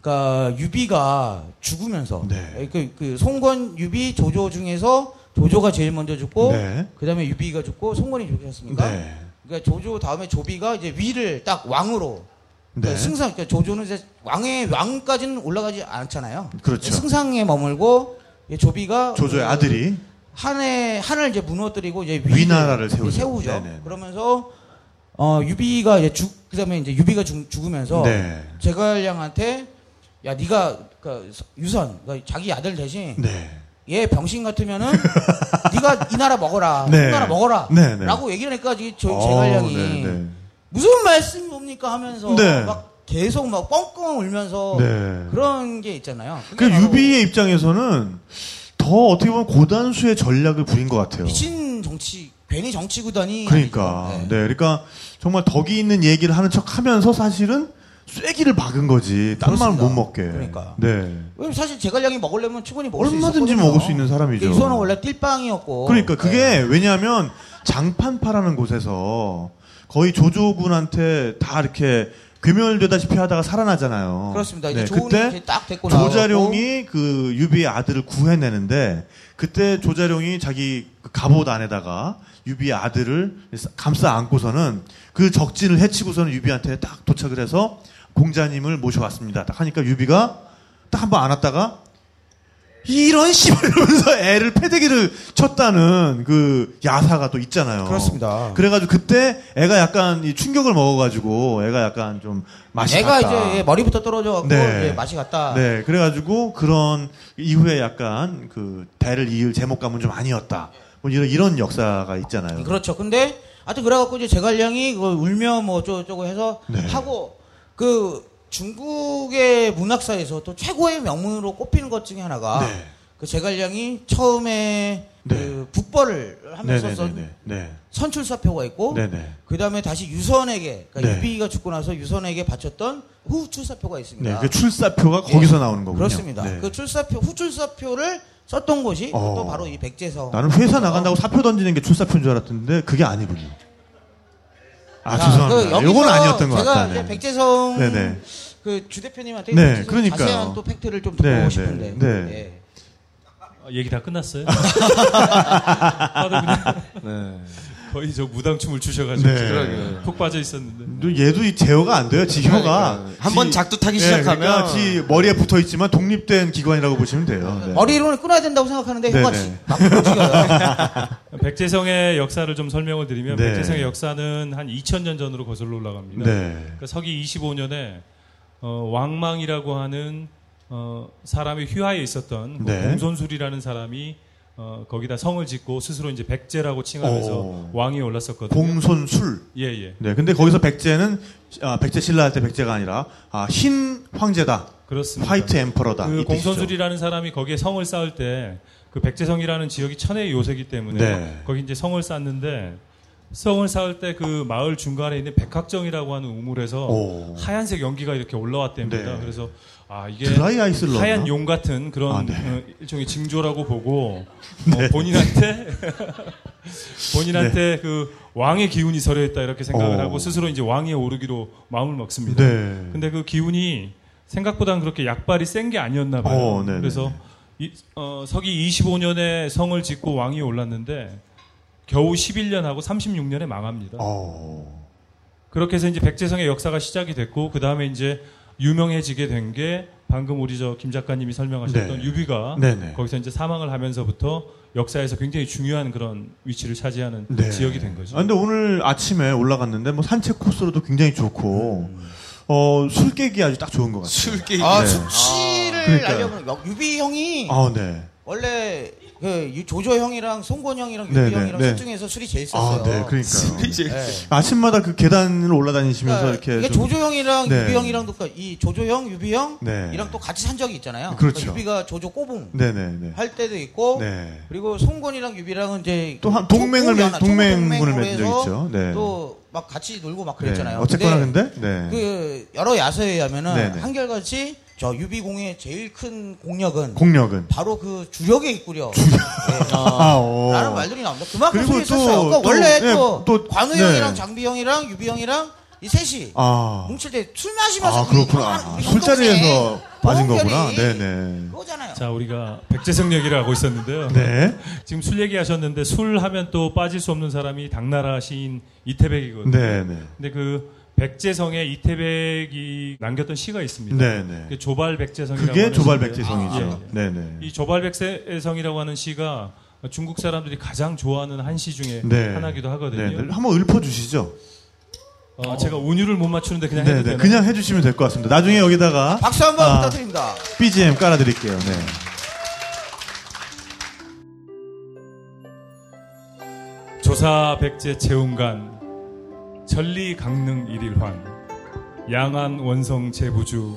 그러니까 유비가 죽으면서 네. 그, 그 송건 유비 조조 중에서 조조가 제일 먼저 죽고 네. 그다음에 유비가 죽고 송건이 죽었습니까? 네. 그러니까 조조 다음에 조비가 이제 위를 딱 왕으로 그러니까 네. 승상 그러니까 조조는 이제 왕의 왕까지는 올라가지 않잖아요. 그렇죠. 승상에 머물고 이 조비가 조조의 그 아들이 한에 한을 이제 무너뜨리고 이제 위나라를 세우죠. 세우죠. 네네. 그러면서 어 유비가 이제 죽 그다음에 이제 유비가 죽, 죽으면서 네. 제갈량한테 야 네가 그 유선 그러니까 자기 아들 대신 네. 얘 병신 같으면은 네가 이 나라 먹어라, 네. 그 나라 먹어라. 네, 네. 라고 얘기를 하니까 이 저, 어, 제갈량이 네, 네. 무슨 말씀입니까 하면서 네. 막 계속 막 뻥뻥 울면서 네. 그런 게 있잖아요. 그 유비의 입장에서는 더 어떻게 보면 고단수의 전략을 부린 것 같아요. 미친 정치 괜히 정치 구단이 그러니까 아니죠. 네. 그러니까 정말 덕이 있는 얘기를 하는 척 하면서 사실은 쐐기를 박은 거지 딴말 그렇습니다. 못 먹게. 그러니까. 네. 왜냐면 사실 제갈량이 먹으려면 충분히 먹을 수 얼마든지 있었거든요. 먹을 수 있는 사람이죠. 유선은 원래 띨빵이었고. 그러니까 그게 네. 왜냐하면 장판파라는 곳에서 거의 조조군한테 다 이렇게 괴멸되다시피 하다가 살아나잖아요. 그렇습니다. 이제 네, 그때 조자룡이 그 유비의 아들을 구해내는데 그때 조자룡이 자기 그 갑옷 안에다가 유비의 아들을 감싸 안고서는 그 적진을 해치고서는 유비한테 딱 도착을 해서 공자님을 모셔왔습니다. 딱 하니까 유비가 딱 한 번 안았다가 이런 씨발 이러면서 애를 패대기를 쳤다는 그 야사가 또 있잖아요. 그렇습니다. 그래가지고 그때 애가 약간 이 충격을 먹어가지고 애가 약간 좀 맛이 애가 갔다. 이제 머리부터 떨어져갖고 네. 이제 맛이 갔다. 네, 그래가지고 그런 이후에 약간 그 대를 이을 제목감은 좀 아니었다. 뭐 이런 이런 역사가 있잖아요. 그렇죠. 근데 하여튼 그래갖고 이제 제갈량이 울며 뭐 어쩌고저쩌고 해서 네. 하고 그 중국의 문학사에서 또 최고의 명문으로 꼽히는 것 중에 하나가 네. 그 제갈량이 처음에 네. 그 북벌을 하면서 네네네. 쓴 네. 선출사표가 있고. 그 다음에 다시 유선에게 그러니까 네. 유비가 죽고 나서 유선에게 바쳤던 후출사표가 있습니다. 네. 그 출사표가 거기서 나오는 거군요. 그렇습니다. 네. 그 출사표 후출사표를 썼던 곳이 어. 또 바로 이 백제성. 나는 회사 나간다고 사표 던지는 게 출사표인 줄 알았는데 그게 아니군요. 아, 자, 죄송합니다. 그 여기서 요건 아니었던 것 제가. 이제 네. 백제성 네네. 그주 대표님한테 네, 그러니까요. 자세한 또 팩트를 좀 듣고 네, 네, 싶은데. 네. 예. 어, 얘기 다 끝났어요? 그냥 네. 거의 저 무당춤을 추셔가지고 네. 푹 빠져 있었는데. 또 얘도 이 제어가 안 돼요. 지혀가 그러니까. 한번 작두 타기 시작하면 그러니까 지 머리에 붙어 있지만 독립된 기관이라고 보시면 돼요. 네. 머리로는 끊어야 된다고 생각하는데 네, 혀가 네. 막 움직여요. 백제성의 역사를 좀 설명을 드리면 네. 백제성의 역사는 한 2000년 전으로 거슬러 올라갑니다. 네. 그러니까 서기 25년에 어, 왕망이라고 하는 어, 사람이 휘하에 있었던 그 네. 공손술이라는 사람이 어, 거기다 성을 짓고 스스로 이제 백제라고 칭하면서 오. 왕이 올랐었거든요. 공손술. 예, 예. 네. 근데 거기서 백제는 아, 백제 신라 할 때 백제가 아니라 아, 흰 황제다. 그렇습니다. 화이트 엠퍼러다. 그. 공손술이라는 사람이 거기에 성을 쌓을 때 그 백제성이라는 지역이 천혜의 요새이기 때문에 네. 거기 이제 성을 쌓는데 성을 쌓을 때 그 마을 중간에 있는 백학정이라고 하는 우물에서 오. 하얀색 연기가 이렇게 올라왔답니다. 네. 그래서 아 이게 드라이 아이스를 하얀 넣었나? 용 같은 그런 아, 네. 어, 일종의 징조라고 보고 어, 본인한테 본인한테 그 왕의 기운이 서려있다 이렇게 생각을 어. 하고 스스로 이제 왕위에 오르기로 마음을 먹습니다. 네. 근데 그 기운이 생각보다는 그렇게 약발이 센 게 아니었나 봐요. 어, 네네. 그래서 이, 어, 서기 25년에 성을 짓고 왕이 올랐는데 겨우 11년 하고 36년에 망합니다. 어. 그렇게 해서 이제 백제성의 역사가 시작이 됐고 그 다음에 이제 유명해지게 된 게 방금 우리 저 김 작가님이 설명하셨던 네. 유비가 네네. 거기서 이제 사망을 하면서부터 역사에서 굉장히 중요한 그런 위치를 차지하는 네. 지역이 된 거죠. 아, 근데 오늘 아침에 올라갔는데 뭐 산책 코스로도 굉장히 좋고 어, 술 깨기 아주 딱 좋은 것 같아요. 술 깨기. 아, 네. 숙취를 그러니까요. 알려면 유비 형이 아, 네. 원래 그 유- 조조 형이랑 손권 형이랑 유비 네, 네, 형이랑 네. 셋 중에서 술이 제일 아, 셌어요. 네. 그러니까요. 이제 네. 아침마다 그 계단을 올라다니시면서 그러니까 이렇게 좀- 조조 형이랑 네. 유비 형이랑도 그- 이 조조 형, 유비 형 네. 이랑 또 같이 산 적이 있잖아요. 그렇죠. 그러니까 유비가 조조 꼬붕 네네네. 할 때도 있고 네. 그리고 손권이랑 유비랑은 이제 또한 동맹을 맺, 동맹군을 맺은 적 있죠. 네. 또 막 같이 놀고 막 네. 그랬잖아요. 어쨌거나 근데 근데, 네. 그 여러 야서에 의하면은 네네. 한결같이 저 유비공의 제일 큰 공력은 공력은. 바로 그. 아, 오. 라는 말들이 나옵니다. 그만큼 그리고 술이 또- 있었어요. 그러니까 또, 원래 네, 또, 또, 관우 네. 형이랑 장비 형이랑 유비 형이랑 이 셋이 아. 뭉칠 때 술 마시면서 아, 우리 그렇구나. 한- 아, 우리 술자리에서 형동생 빠진 거구나. 네네. 그거잖아요. 자, 우리가 백제성 얘기를 하고 있었는데요. 네. 지금 술 얘기하셨는데 술 하면 또 빠질 수 없는 사람이 당나라 시인 이태백이거든요. 네네. 근데 그 백제성에 이태백이 남겼던 시가 있습니다. 네네. 그게 조발 백제성이라고 그게 하는 조발 백제성이죠. 예, 예. 네네. 이 조발 백제성이라고 하는 시가 중국 사람들이 가장 좋아하는 한 시 중에 네. 하나기도 하거든요. 네, 한번 읊어 주시죠. 어, 제가 운율을 못 맞추는데 그냥 해도 네네. 되나요? 그냥 해주시면 될 것 같습니다. 나중에 여기다가 박수 한번 아. 부탁드립니다. BGM 깔아드릴게요. 네. 조사 백제 채운간 천리 강릉 일일환 양안 원성 제부주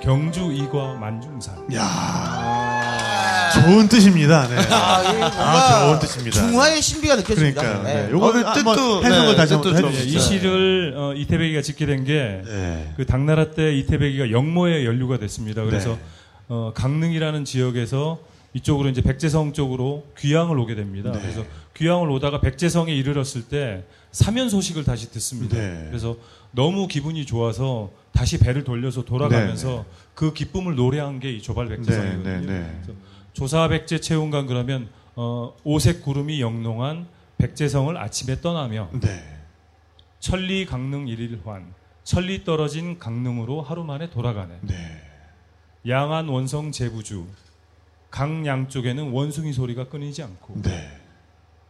경주 이과 만중산 야 좋은 뜻입니다. 네. 아, 아, 좋은 뜻입니다. 중화의 신비가 느껴집니다. 그러니까요. 네. 네. 요거를 어, 한번 뜻도, 해석을 네, 다시 한번 해주시죠. 이 시를 어, 이태백이가 짓게 된 게그 네. 당나라 때 이태백이가 영모에 연루가 됐습니다. 그래서 네. 어, 강릉이라는 지역에서 이쪽으로 이제 백제성 쪽으로 귀향을 오게 됩니다. 네. 그래서 귀향을 오다가 백제성에 이르렀을 때 사면 소식을 다시 듣습니다. 네. 그래서 너무 기분이 좋아서 다시 배를 돌려서 돌아가면서 네, 네. 그 기쁨을 노래한 게 이 조발 백제성이거든요. 네, 네, 조사 백제 채운간 그러면 어, 오색 구름이 영롱한 백제성을 아침에 떠나며 네. 천리 강릉 일일환 천리 떨어진 강릉으로 하루 만에 돌아가네. 네. 양안 원성 제부주 강 양쪽에는 원숭이 소리가 끊이지 않고 네.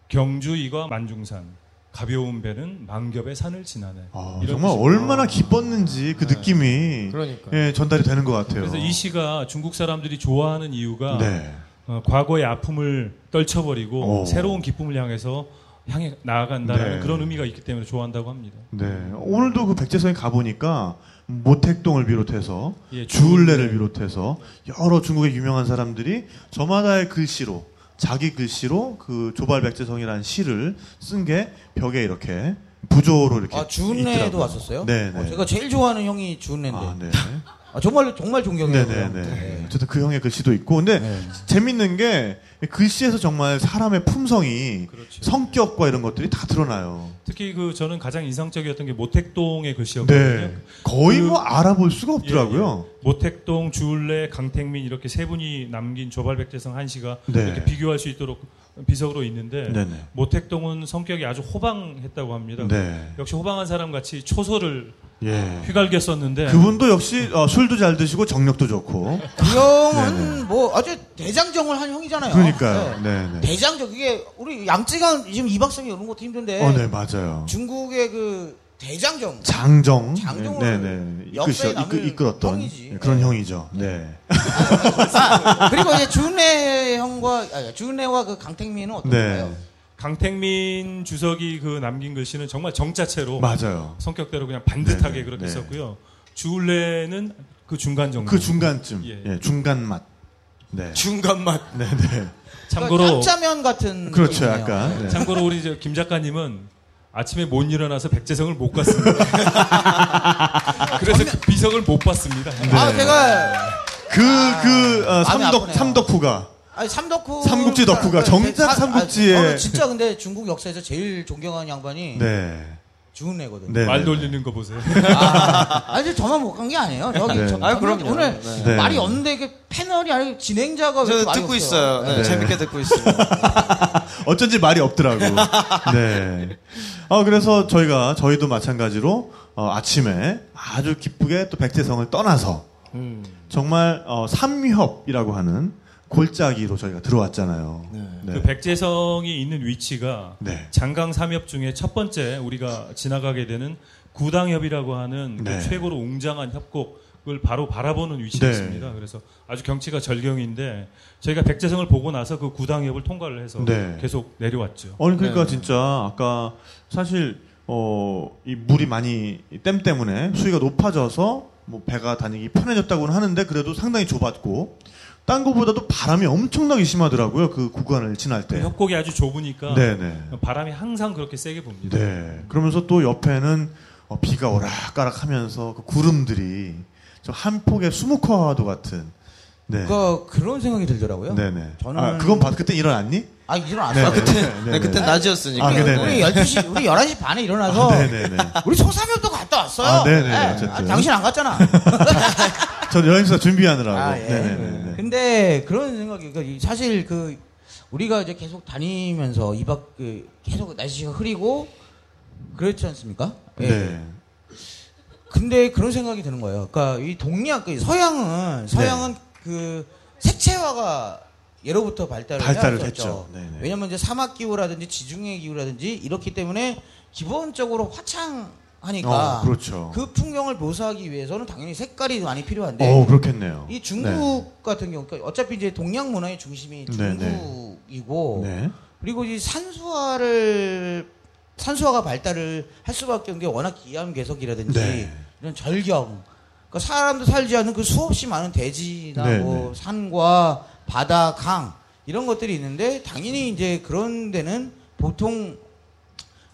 경주 이과 만중산 가벼운 배는 만겹의 산을 지나네. 아, 정말 뜻입니다. 얼마나 기뻤는지 그 느낌이 그러니까. 예, 전달이 되는 것 같아요. 그래서 이 시가 중국 사람들이 좋아하는 이유가 네. 어, 과거의 아픔을 떨쳐버리고 오. 새로운 기쁨을 향해서 향해 나아간다는 네. 그런 의미가 있기 때문에 좋아한다고 합니다. 네. 오늘도 그 백제성에 가보니까 모택동을 비롯해서 예, 주울레를 비롯해서 여러 중국의 유명한 사람들이 저마다의 글씨로 자기 글씨로 그 조발 백제성이라는 시를 쓴 게 벽에 이렇게 부조로 이렇게 아, 주은래도 있더라고요. 왔었어요? 네, 네. 어, 제가 제일 좋아하는 형이 주은래인데. 아, 네. 아, 정말 정말 존경해요. 네, 네, 그 형. 네. 어쨌든 그 형의 글씨도 있고 근데 네. 재밌는 게 글씨에서 정말 사람의 품성이 그렇죠. 성격과 이런 것들이 다 드러나요. 특히 그 저는 가장 인상적이었던 게 모택동의 글씨였거든요. 네. 거의 그- 뭐 알아볼 수가 없더라고요. 예, 예. 모택동, 주울레, 강택민 이렇게 세 분이 남긴 조발백제성 한 시가 네. 이렇게 비교할 수 있도록 비석으로 있는데 네네. 모택동은 성격이 아주 호방했다고 합니다. 네. 역시 호방한 사람 같이 초소를 예. 휘갈겼었는데 그분도 역시 어, 술도 잘 드시고 정력도 좋고. 그 형은 뭐 아주 대장정을 한 형이잖아요. 그러니까요. 네. 네, 네. 대장정 그게 우리 양쯔강 지금 2박 3일 오는 것도 힘든데 어, 네, 맞아요. 중국의 그 대장정 장정. 장정을 네, 네. 역사에 이끌, 이끌었던 형이지. 네, 그런 네. 형이죠. 네. 아, 그리고 이제 주은래 형과 아, 주은래와 그 강택민은 어떤가요? 네. 강택민 주석이 그 남긴 글씨는 정말 정자체로 맞아요. 성격대로 그냥 반듯하게 네네. 그렇게 네. 썼고요. 주울레는 그 중간 정도. 그 중간쯤. 예. 예, 중간 맛. 네. 중간 맛. 네, 네. 참고로 그러니까 짬짜면 같은 그렇죠. 약간. 네. 참고로 우리 저김 작가님은 아침에 못 일어나서 백제성을 못 갔습니다. 그래서 그 비석을 못 봤습니다. 아 제가 그, 그, 어, 마음이 삼덕, 아프네요. 삼덕후가. 아니 삼덕후 삼국지 덕후가 그, 정작 사- 삼국지에- 아, 저는 진짜 근데 중국 역사에서 제일 존경하는 양반이 네. 주은래거든요. 네. 말 네. 돌리는 거 보세요. 아, 아니 저만 못 간 게 아니에요. 여기 네. 저, 아, 저는 그럼요. 오늘 네. 말이 없는데 이게 패널이 아니고 진행자가 왜저 이렇게 말이 듣고 없어요? 있어요. 네, 네. 재밌게 듣고 있습니다. 어쩐지 말이 없더라고. 네. 아, 그래서 저희가, 저희도 마찬가지로, 어, 아침에 아주 기쁘게 또 백제성을 떠나서, 정말, 어, 삼협이라고 하는 골짜기로 저희가 들어왔잖아요. 네. 그 백제성이 있는 위치가 네. 장강 삼협 중에 첫 번째 우리가 지나가게 되는 구당협이라고 하는 그 네. 최고로 웅장한 협곡 을 바로 바라보는 네. 위치였습니다. 그래서 아주 경치가 절경인데 저희가 백제성을 보고 나서 그 구당협을 통과를 해서 네. 계속 내려왔죠. 아니, 그러니까 네. 진짜, 아까, 사실, 어, 이 물이 많이, 이댐 때문에 수위가 높아져서, 뭐, 배가 다니기 편해졌다고는 하는데, 그래도 상당히 좁았고, 딴 거보다도 바람이 엄청나게 심하더라고요. 그 구간을 지날 그 때. 협곡이 아주 좁으니까 네네. 바람이 항상 그렇게 세게 붑니다. 네. 그러면서 또 옆에는 어, 비가 오락가락 하면서 그 구름들이 좀 한 폭의 수묵화도 같은. 네. 그 그런 생각이 들더라고요. 네네. 저는- 아, 그건 봤, 그때 일어났니? 아 일어났어요. 네, 그때, 네, 네, 네, 그때 네. 낮이었으니까. 아, 네네. 우리 12시 우리 11시 반에 일어나서 아, 네네네. 우리 소삼협도 갔다 왔어요. 아, 네네네, 네. 어쨌든. 아, 당신 안 갔잖아. 저 여행사 준비하느라고. 아, 예. 네네네. 근데 그런 생각이 그러니까 이- 사실 그 우리가 이제 계속 다니면서 이박 그 계속 날씨가 흐리고 그렇지 않습니까? 예. 네. 근데 그런 생각이 드는 거예요. 그러니까 이 동양, 그 서양은 서양은 그 색채화가 예로부터 발달을, 발달을. 했죠. 네네. 왜냐면 이제 사막 기후라든지 지중해 기후라든지 이렇기 때문에 기본적으로 화창하니까 어, 그렇죠. 그 풍경을 묘사하기 위해서는 당연히 색깔이 많이 필요한데 어, 그렇겠네요. 이 중국 같은 경우 그러니까 어차피 이제 동양 문화의 중심이 네, 네. 중국이고 네. 그리고 이 산수화를 산수화가 발달을 할 수밖에 없는 게 워낙 기암 괴석이라든지 네. 이런 절경 그러니까 사람도 살지 않는 그 수없이 많은 대지나 네, 뭐 네. 산과 바다, 강 이런 것들이 있는데 당연히 이제 그런 데는 보통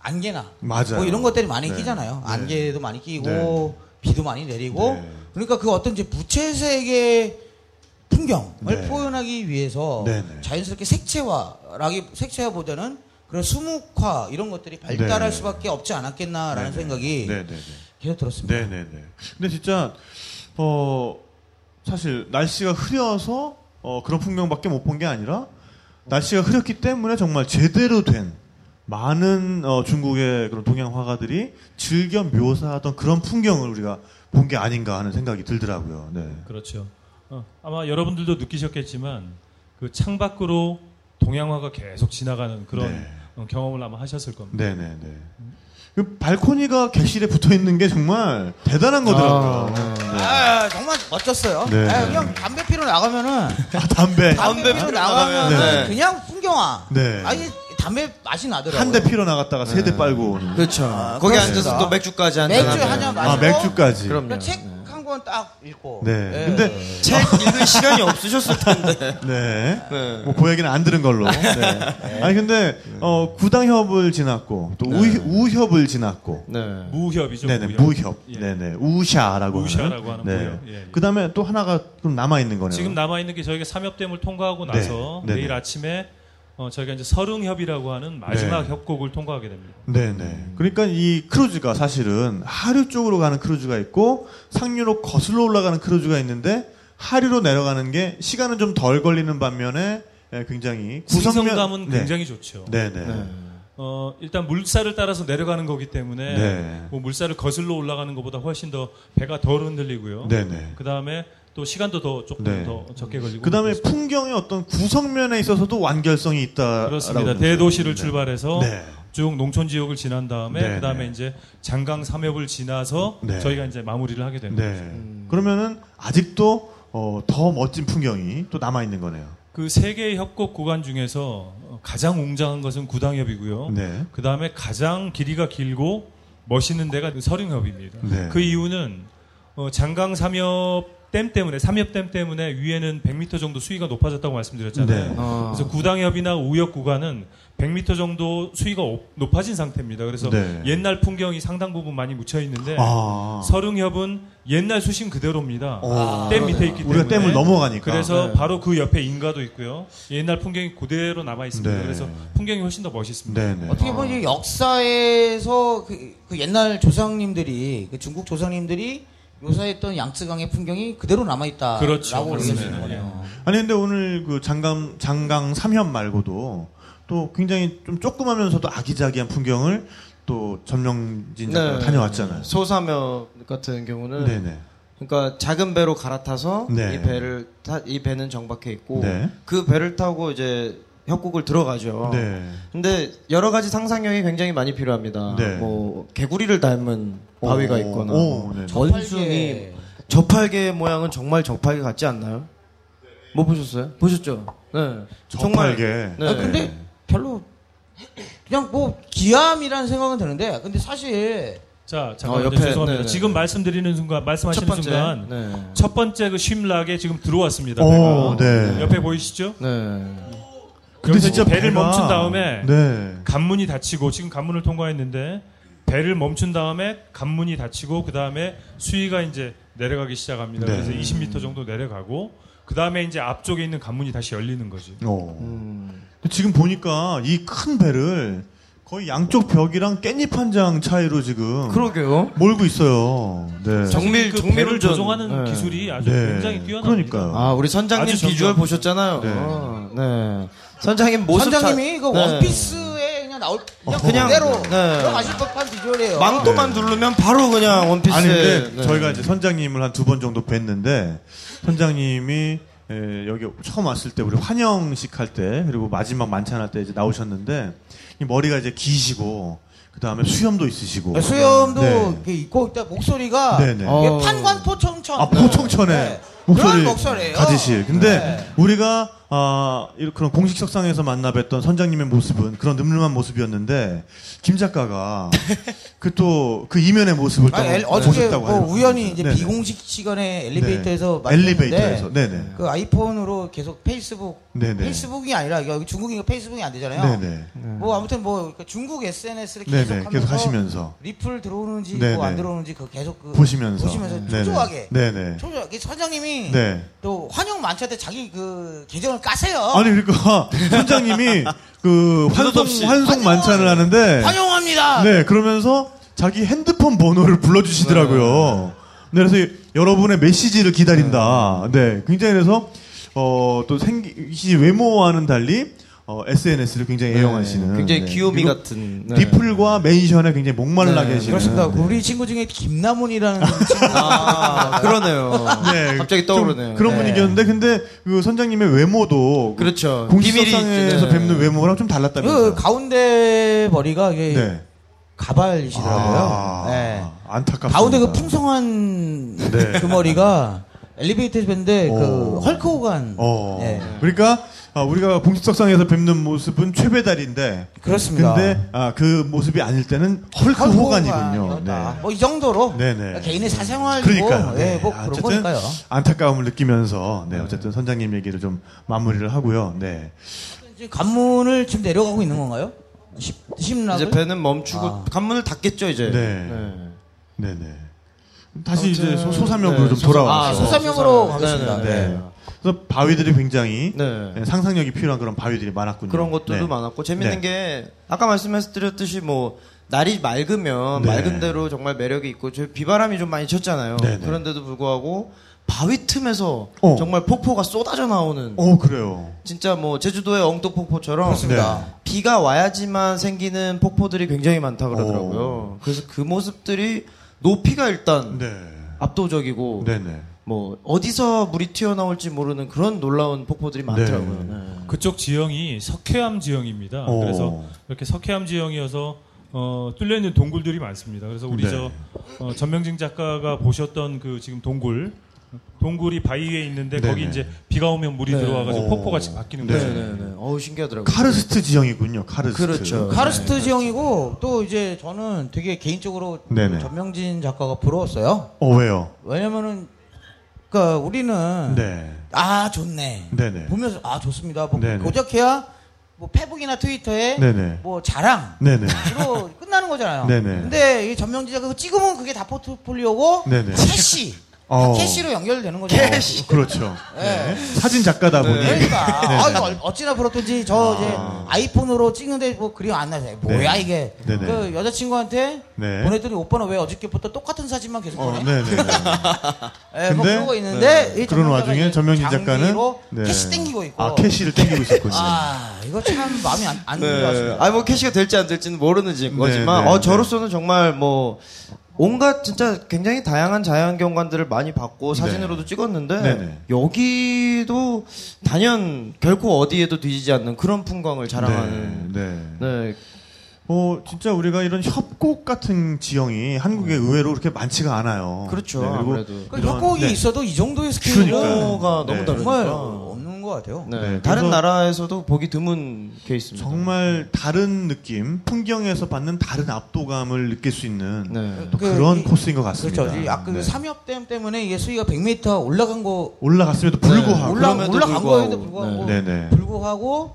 안개나 맞아요. 뭐 이런 것들이 많이 네. 끼잖아요. 네. 안개도 많이 끼고 네. 비도 많이 내리고 네. 그러니까 그 어떤 이제 무채색의 풍경을 네. 표현하기 위해서. 자연스럽게 색채화라기 색채화보다는 그런 수묵화 이런 것들이 발달할 네. 수밖에 없지 않았겠나라는. 생각이 네, 네, 네. 계속 들었습니다. 네네네. 근데 진짜 어 사실 날씨가 흐려서 어 그런 풍경밖에 못 본 게 아니라 날씨가 흐렸기 때문에 정말 제대로 된 많은 어 중국의 그런 동양 화가들이 즐겨 묘사하던 그런 풍경을 우리가 본 게 아닌가 하는 생각이 들더라고요. 네. 그렇죠. 어, 아마 여러분들도 느끼셨겠지만 그 창밖으로 동양화가 계속 지나가는 그런 네. 어, 경험을 아마 하셨을 겁니다. 네네네. 그 발코니가 객실에 붙어 있는 게 정말 대단한 거더라고요. 네. 아, 정말 멋졌어요. 네. 아, 그냥 담배 피러 나가면은 아, 담배 담배 피러 나가면은 네. 그냥 풍경화. 네. 아니 담배 맛이 나더라고요. 한 대 피러 나갔다가 세 대 빨고 오는. 그렇죠. 아, 거기 그렇습니다. 앉아서 또 맥주까지 한잔 맥주 하면. 한잔 아 마시고 맥주까지. 그럼요. 책한 권 딱 읽고. 네. 예. 근데 책 읽을 시간이 없으셨을 텐데. 네. 네. 뭐, 그 얘기는 안 들은 걸로. 네. 아니, 근데, 어, 구당협을 지났고, 또 우, 우협을 지났고, 네. 무협이죠. 네네, 무협. 무협. 예. 네네, 우샤라고 우샤라고 하는 네. 무협. 예, 예. 그 다음에 또 하나가 그럼 남아있는 거네요. 지금 남아 있는 게 저희가 삼협댐을 통과하고 네, 나서. 내일 아침에 어, 저희가 이제 서릉협이라고 하는 마지막 네. 협곡을 통과하게 됩니다. 네네. 그러니까 이 크루즈가 사실은 하류 쪽으로 가는 크루즈가 있고, 상류로 거슬러 올라가는 크루즈가 있는데, 하류로 내려가는 게 시간은 좀 덜 걸리는 반면에 예, 굉장히 구성감은 네. 굉장히 좋죠. 네네. 네. 어, 일단 물살을 따라서 내려가는 거기 때문에 네. 뭐 물살을 거슬러 올라가는 것보다 훨씬 더 배가 덜 흔들리고요. 네네. 그 다음에 또 시간도 더 조금 네. 더 적게 걸리고. 그 다음에 그렇습니다. 풍경의 어떤 구성면에 있어서도 완결성이 있다. 그렇습니다. 대도시를 출발해서 네. 쭉 농촌 지역을 지난 다음에 네, 그 다음에 네. 이제 장강 삼협을 지나서 네. 저희가 이제 마무리를 하게 됩니다. 네. 그러면은 아직도 어, 더 멋진 풍경이 또 남아 있는 거네요. 그 세 개의 협곡 구간 중에서 어, 가장 웅장한 것은 구당협이고요. 네. 그 다음에 가장 길이가 길고 멋있는 데가 서릉협입니다. 네. 그 이유는 어, 장강 삼협 댐 때문에 삼협댐 때문에 위에는 100m 정도 수위가 높아졌다고 말씀드렸잖아요. 네. 어. 그래서 구당협이나 우협 구간은 100m 정도 수위가 오- 높아진 상태입니다. 그래서 네. 옛날 풍경이 상당 부분 많이 묻혀 있는데 아. 서릉협은 옛날 수심 그대로입니다. 어, 댐 밑에 있기 때문에 우리가 댐을 넘어가니까. 그래서 네. 바로 그 옆에 인가도 있고요. 옛날 풍경이 그대로 남아 있습니다. 네. 그래서 풍경이 훨씬 더 멋있습니다. 네네. 어떻게 보면 이제 역사에서 그, 그 옛날 조상님들이 그 중국 조상님들이 묘사했던 양쯔강의 풍경이 그대로 남아 있다라고 그렇죠. 얘기할 수 있는. 거네요. 아니 근데 오늘 그 장강 장강 삼협 말고도 또 굉장히 좀 조그마면서도 아기자기한 풍경을 또 점령진 작가가 네. 다녀왔잖아요. 소사역 같은 경우는 네네. 그러니까 작은 배로 갈아타서 네. 이 배를 타, 이 배는 정박해 있고 네. 그 배를 타고 이제 협곡을 들어가죠. 네. 근데 여러 가지 상상력이 굉장히 많이 필요합니다. 네. 뭐 개구리를 닮은 바위가 오, 있거나 오, 네. 원숭이 저팔계 모양은 정말 저팔계 같지 않나요? 못 보셨어요? 보셨죠? 네. 저팔계. 네. 아, 근데 별로 그냥 뭐 기암이라는 생각은 드는데 근데 사실 자, 잠깐만요. 어, 옆에, 죄송합니다. 네네. 지금 말씀드리는 순간, 첫 말씀하시는 번째. 순간 네. 첫 번째 그 쉼락에 지금 들어왔습니다. 오. 네. 옆에 보이시죠? 네. 근데 진짜 배를 배가- 멈춘 다음에 네. 관문이 닫히고 지금 관문을 통과했는데 배를 멈춘 다음에 관문이 닫히고 그 다음에 수위가 이제 내려가기 시작합니다. 네. 그래서 20m 정도 내려가고 그 다음에 이제 앞쪽에 있는 관문이 다시 열리는 거죠. 어. 음. 지금 보니까 이 큰 배를 거의 양쪽 벽이랑 깻잎 한 장 차이로 지금 그러게요. 몰고 있어요. 네. 정- 정밀- 그 정밀 배를 운전. 조종하는 네. 기술이 아주 네. 굉장히 뛰어납니다. 그러니까요. 아, 우리 선장님 비주얼. 보셨잖아요. 네. 어, 네. 선장님 모습 선장님이 자- 그 네. 원피스에 그냥 나올 그냥, 그냥, 그대로 네. 들어가실 법한 비주얼이에요. 망토만 누르면 바로 그냥 원피스에 아니 근데 네. 저희가 이제 선장님을 한 두 번 정도 뵀는데 선장님이 에, 여기 처음 왔을 때 우리 환영식 할 때 그리고 마지막 만찬 할 때 이제 나오셨는데 이 머리가 이제 기시고 그 다음에 수염도 있으시고 네, 수염도 네. 이렇게 있고 일단 목소리가 네네. 이게 어. 판관 포청천 아 포청천에 네. 목소리 그런 목소리예요. 가지실. 근데 네. 우리가 아 이런 그런 공식 석상에서 만나 뵀던 선장님의 모습은 그런 늠름한 모습이었는데 김 작가가 그 또그 이면의 모습을 또 아, 엘- 보셨다고 뭐 우연히 이제 네네. 비공식 시간에 엘리베이터에서 네. 엘리베이터에서. 네네. 그 아이폰으로 계속 페이스북 네네. 페이스북이 아니라 여기 중국이니까 페이스북이 안 되잖아요. 네네. 뭐 아무튼 뭐 중국 SNS를 계속 네네. 하면서 계속 하시면서. 리플 들어오는지. 뭐 안 들어오는지 그 계속 그 보시면서. 보시면서 네네. 초조하게. 네네. 초조하게. 선장님이 네. 또 환영 만찬 때 자기 그 계정을 까세요. 아니 그러니까 선장님이 그 환송. 환송 만찬을 하는데 환영합니다. 네 그러면서 자기 핸드폰 번호를 불러주시더라고요. 네, 그래서 여러분의 메시지를 기다린다. 네, 굉장히 그래서 어, 또 생기 외모와는 달리 어, SNS를 굉장히 애용하시는 굉장히 네. 귀요미 같은 네. 리플과 멘션에 굉장히 목말라 네, 계시는 그렇습니다. 네. 우리 친구 중에 김남훈이라는 친구 아 그러네요. 네, 갑자기 좀 떠오르네요. 그런 네. 분위기였는데 근데 그 선장님의 외모도 그렇죠. 공식석상에서 비밀이- 뵙는 외모랑 좀그 달랐다면서요. 가운데 머리가 이게 네. 가발이시더라고요. 아, 네. 안타깝습니다. 가운데 그 풍성한 네. 그 머리가 엘리베이터에서 뵀는데 그 오. 헐크 호간. 어. 네. 그러니까 아, 우리가 공식석상에서 뵙는 모습은 최배달인데 그렇습니다. 근데 아, 그 모습이 아닐 때는 헐크 호간이군요. 네. 뭐이 정도로 네네. 개인의 사생활이고 그러니까요. 예, 네. 뭐 그런 어쨌든 거니까요. 안타까움을 느끼면서 네, 어쨌든 선장님 얘기를 좀 마무리를 하고요. 네. 이제 관문을 지금 내려가고 있는 건가요? 십, 십락을? 이제 배는 멈추고 아. 관문을 닫겠죠 이제. 네. 네 네. 다시 아무튼, 이제 소, 소사명으로 네, 좀 소사- 돌아와. 아, 어, 소사명으로 소사- 가겠습니다. 네, 네, 네. 그래서 바위들이 굉장히 네. 네, 상상력이 필요한 그런 바위들이 많았군요. 그런 것들도 네. 많았고 재밌는 네. 게 아까 말씀드렸듯이 뭐 날이 맑으면 네. 맑은 대로 정말 매력이 있고 저 비바람이 좀 많이 쳤잖아요. 네, 네. 그런데도 불구하고 바위 틈에서 어. 정말 폭포가 쏟아져 나오는 어 그래요. 진짜 뭐 제주도의 엉뚱 폭포처럼 그렇습니다. 비가 와야지만 생기는 폭포들이 굉장히 많다 그러더라고요. 그래서 그 모습들이 높이가 일단 네. 압도적이고 네네. 뭐 어디서 물이 튀어나올지 모르는 그런 놀라운 폭포들이 많더라고요. 네. 네. 그쪽 지형이 석회암 지형입니다. 어. 그래서 이렇게 석회암 지형이어서 어, 뚫려 있는 동굴들이 많습니다. 그래서 우리 네. 저 어, 전명진 작가가 보셨던 그 지금 동굴 동굴이 바위 위에 있는데 거기 네네. 이제 비가 오면 물이 네. 들어와가지고 어. 폭포가 지금 바뀌는 네. 거죠. 네네네. 어우 신기하더라고요. 카르스트 지형이군요. 카르스트. 그렇죠. 카르스트 지형이고 또 이제 저는 되게 개인적으로 네네. 전명진 작가가 부러웠어요. 어 왜요? 왜냐면은 그러니까 우리는 네. 아 좋네. 네네. 보면서 아 좋습니다. 뭐. 고작해야 뭐 페북이나 트위터에 네네. 뭐 자랑 네네. 으로 끝나는 거잖아요. 네네. 근데 이 전명진 작가 그거 찍으면 그게 다 포트폴리오고 네네. cash 어. cash로 연결되는 거잖아요. cash. 그렇죠. 네. 네. 사진 작가다 보니. 그러니까 네. 아, 이거 어찌나 부럽던지 저 이제 아. 아이폰으로 찍는데 뭐 그림 안 나요. 뭐야 네. 이게? 네네. 그 여자친구한테 네. 보냈더니 오빠는 왜 어저께부터 똑같은 사진만 계속 어, 보내? 네네. 예, 뭐 근데, 그런 거 있는데 이 그런 와중에 이제 전명진 작가는 네. cash 땡기고 있고. 아 cash를 땡기고 있었군요. 아, 이거 참 마음이 안, 안 네. 좋았습니다. 아니 뭐 cash가 될지 안 될지는 모르는 지- 거지만 네, 어 네. 저로서는 정말 뭐 온갖 진짜 굉장히 다양한 자연 경관들을 많이 봤고 사진으로도 찍었는데 네, 네. 여기도 단연 결코 어디에도 뒤지지 않는 그런 풍광을 자랑하는 네. 네. 네. 어, 진짜 우리가 이런 협곡 같은 지형이 한국에 의외로 그렇게 많지가 않아요. 그렇죠 네, 그리고 아무래도 그 이런- 협곡이 네. 있어도 이 정도의. 규모가 네. 너무 정말 다르니까 없 같아요. 네. 네, 다른 나라에서도 보기 드문 케이스입니다. 정말 다른 느낌, 풍경에서 받는 다른 압도감을 느낄 수 있는 네. 또그 그런 이- 코스인 것 같습니다. 그렇죠. 이 아까 네. 그 삼엽댐 때문에 이게 수위가 100m 올라간 거 올라갔음에도 불구하고 올라 올라간 불구하고. 거에도 불구하고 네. 불구하고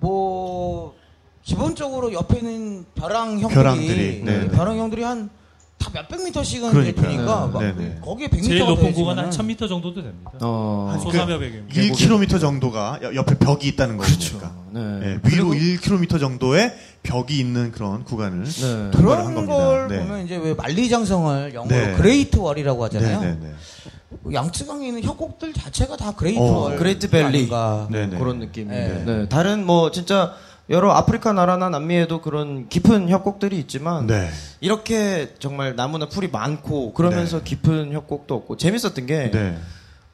뭐 기본적으로 옆에 있는 벼랑 형들이 벼랑들이, 네, 네. 벼랑 형들이 한 다 몇백 미터씩은 그러니까요. 막 네, 네. 거기에 100m 제일 높은 구간 한 1000m 정도도 됩니다. 어. 소사며 배경. 1km 정도가 여- 옆에 벽이 있다는 거니까. 네. 네, 위로 1km 정도의 벽이 있는 그런 구간을 네. 한 그런 겁니다. 걸 네. 보면 이제 왜 만리장성을 영어로 네. Great Wall이라고 하잖아요. 네, 네, 네. 양쯔강에 있는 협곡들 자체가 다 Great 어, Wall. Great. 네, 네. 그런 느낌인데 네. 네. 다른 뭐 진짜 여러 아프리카 나라나 남미에도 그런 깊은 협곡들이 있지만 네. 이렇게 정말 나무나 풀이 많고 그러면서 깊은 협곡도 없고 재밌었던 게 네.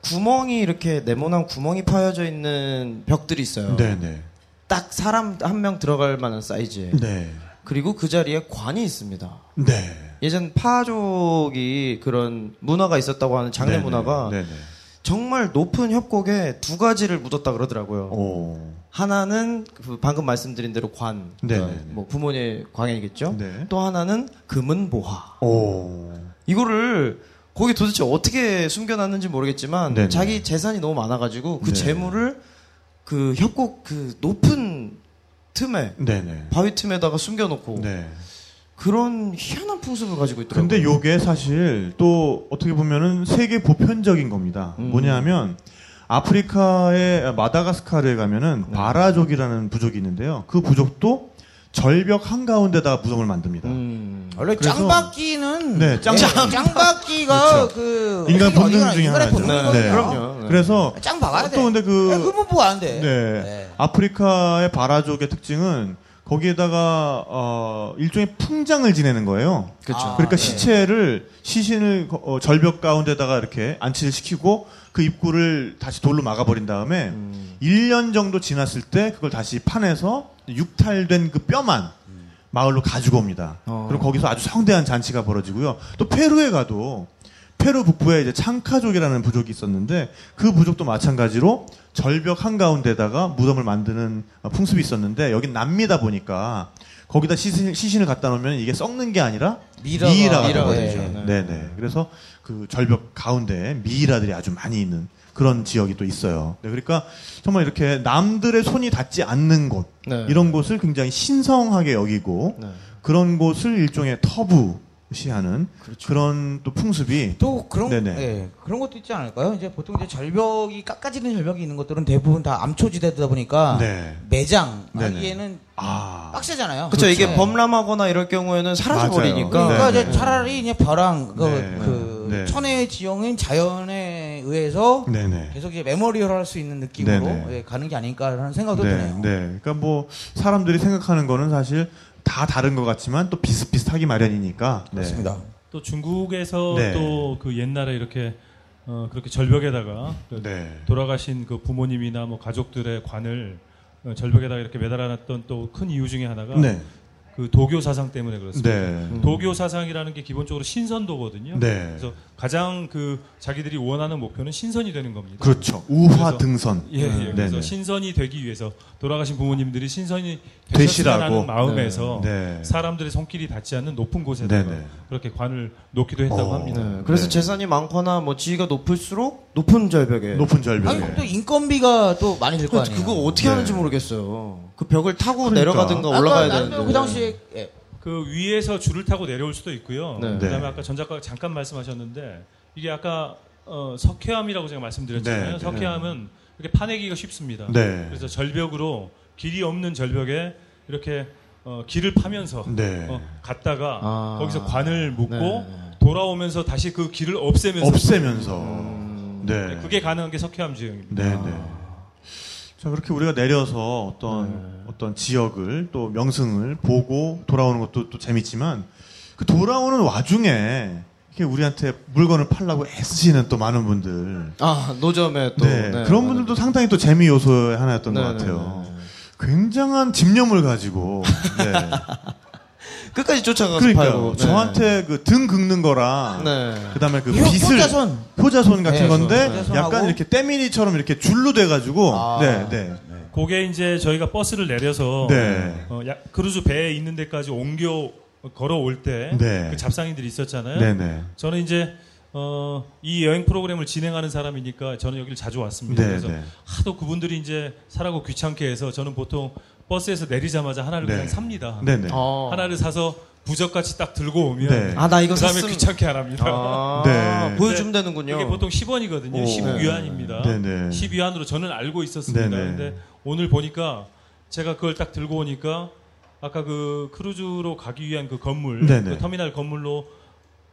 구멍이 이렇게 네모난 구멍이 파여져 있는 벽들이 있어요. 네, 네. 딱 사람 한 명 들어갈 만한 사이즈에. 네. 그리고 그 자리에 관이 있습니다. 네. 예전 파족이 그런 문화가 있었다고 하는 장례 네, 문화가 네, 네. 정말 높은 협곡에 두 가지를 묻었다 그러더라고요. 오. 하나는 그 방금 말씀드린 대로 관, 네, 네, 네. 뭐 부모님 광야겠죠. 네. 또 하나는 금은 보화. 오. 이거를 거기 도대체 어떻게 숨겨놨는지 모르겠지만 네네. 자기 재산이 너무 많아가지고 그 네. 재물을 그 협곡 그 높은 틈에 네, 네. 바위 틈에다가 숨겨놓고 네. 그런 희한한 풍습을 가지고 있더라고요. 근데 요게 사실 또 어떻게 보면은 세계 보편적인 겁니다. 음. 뭐냐면 아프리카의 마다가스카르에 가면은 네. 바라족이라는 부족이 있는데요. 그 부족도 절벽 한가운데다가 무덤을 만듭니다. 음. 원래 짱박기는 네, 짱- 짱, 짱박기가 그 인간 본능 중에 하나죠. 본능이거든요. 네. 그럼요. 네. 그래서 짱 박아야 돼. 또 근데 그- 네, 그건 뭐안 돼. 네. 네. 아프리카의 바라족의 특징은 거기에다가 어, 일종의 풍장을 지내는 거예요. 그렇죠. 아, 그러니까 네. 시체를 시신을 거- 어, 절벽 가운데다가 이렇게 안치를 시키고 그 입구를 다시 돌로 막아버린 다음에 음. 1년 정도 지났을 때 그걸 다시 파내서 육탈된 그 뼈만 마을로 가지고 옵니다. 어. 그럼 거기서 아주 성대한 잔치가 벌어지고요. 또 페루에 가도 페루 북부에 이제 창카족이라는 부족이 있었는데 그 부족도 마찬가지로 절벽 한가운데다가 무덤을 만드는 어, 풍습이 있었는데 여긴 남미다 보니까 거기다 시신, 시신 을 갖다 놓으면 이게 썩는 게 아니라 미라가- 미이라가 되거든요. 네. 네 그래서 그 절벽 가운데 미이라들이 아주 많이 있는 그런 지역이 또 있어요. 네, 그러니까 정말 이렇게 남들의 손이 닿지 않는 곳 네. 이런 곳을 굉장히 신성하게 여기고 네. 그런 곳을 일종의 터부 시하는 그렇죠. 그런 또 풍습이 또 그런 네네. 예, 그런 것도 있지 않을까요? 이제 보통 이제 절벽이 깎아지는 절벽이 있는 것들은 대부분 다 암초지대다 보니까 네. 매장. 하기에는 아 빡세잖아요. 그렇죠. 이게 네. 범람하거나 이럴 경우에는 사라져 버리니까. 그러니까 네, 이제 네. 차라리 그냥 벼랑 그, 네. 그 네. 천혜 지형인 자연에 의해서 네네. 계속 이제 memorial 할 수 있는 느낌으로 네네. 예, 가는 게 아닐까라는 생각도 네, 드네요. 네. 그러니까 뭐 사람들이 생각하는 거는 사실 다 다른 것 같지만 또 비슷비슷하기 마련이니까. 네. 그렇습니다. 또 중국에서 네. 또그 옛날에 이렇게 어, 그렇게 절벽에다가 그 네. 돌아가신 그 부모님이나 뭐 가족들의 관을 어, 절벽에다가 이렇게 매달아놨던 또 큰 이유 중에 하나가 네. 그 도교 사상 때문에 그렇습니다. 네. 도교 사상이라는 게 기본적으로 신선도거든요. 네. 그래서 가장 그 자기들이 원하는 목표는 신선이 되는 겁니다. 그렇죠. 우화 등선. 예, 예. 네, 그래서 네. 신선이 되기 위해서 돌아가신 부모님들이 신선이 되시라고. 마음에서 네. 사람들의 손길이 닿지 않는 높은 곳에다가 네, 네. 그렇게 관을 놓기도 했다고 어. 합니다. 네. 그래서 네. 재산이 많거나 뭐 지위가 높을수록 높은 절벽에. 높은 절벽에. 아니 또 인건비가 또 많이 들거 그렇죠. 아니에요. 그거 어떻게 네. 하는지 모르겠어요. 그 벽을 타고 그러니까. 내려가든가 아까 올라가야 나도 되는데. 그 당시에 예, 그 위에서 줄을 타고 내려올 수도 있고요. 네. 그다음에 네. 아까 전 작가가 잠깐 말씀하셨는데 이게 아까 어, 석회암이라고 제가 말씀드렸잖아요. 네, 네. 석회암은 이렇게 파내기가 쉽습니다. 네. 그래서 절벽으로 길이 없는 절벽에 이렇게 어, 길을 파면서 네. 어, 갔다가 아. 거기서 관을 묶고 네. 돌아오면서 다시 그 길을 없애면서 없애면서. 음. 네. 그게 가능한 게 석회암 지형입니다. 네, 네. 자, 그렇게 우리가 내려서 어떤, 네. 어떤 지역을 또 명승을 보고 돌아오는 것도 또 재밌지만 그 돌아오는 와중에 이렇게 우리한테 물건을 팔라고 애쓰시는 또 많은 분들. 아, 노점에 또. 네, 네, 그런. 분들도 상당히 또 재미 요소의 하나였던 네, 것 네, 같아요. 네, 네. 굉장한 집념을 가지고. 네. 끝까지 쫓아가서 그러니까 팔고. 네. 저한테 그 등 긁는 거랑 네. 그다음에 그 효- 빗을 효자손. 효자손 같은 네, 건데 효자손하고. 약간 이렇게 때밀이처럼 이렇게 줄로 돼 가지고 아. 네, 네, 그게 이제 저희가 버스를 내려서 네. 어, 야- 크루즈 배에 있는 데까지 옮겨 걸어올 때 그 네. 잡상인들이 있었잖아요. 네, 네, 저는 이제 어, 이 여행 프로그램을 진행하는 사람이니까 저는 여기를 자주 왔습니다. 네, 그래서 네. 하도 그분들이 이제 사라고 귀찮게 해서 저는 보통 버스에서 내리자마자 하나를 네. 그냥 삽니다. 네, 네. 어. 하나를 사서 부적같이 딱 들고 오면 네. 아, 나 이거 그다음에 샀음. 귀찮게 안 합니다. 아, 네. 보여주면 되는군요. 이게 보통 10원이거든요. 오. 10위안입니다. 네, 네. 10위안으로 저는 알고 있었습니다. 네, 네. 근데 오늘 보니까 제가 그걸 딱 들고 오니까 아까 그 크루즈로 가기 위한 그 건물, 네, 네. 그 터미널 건물로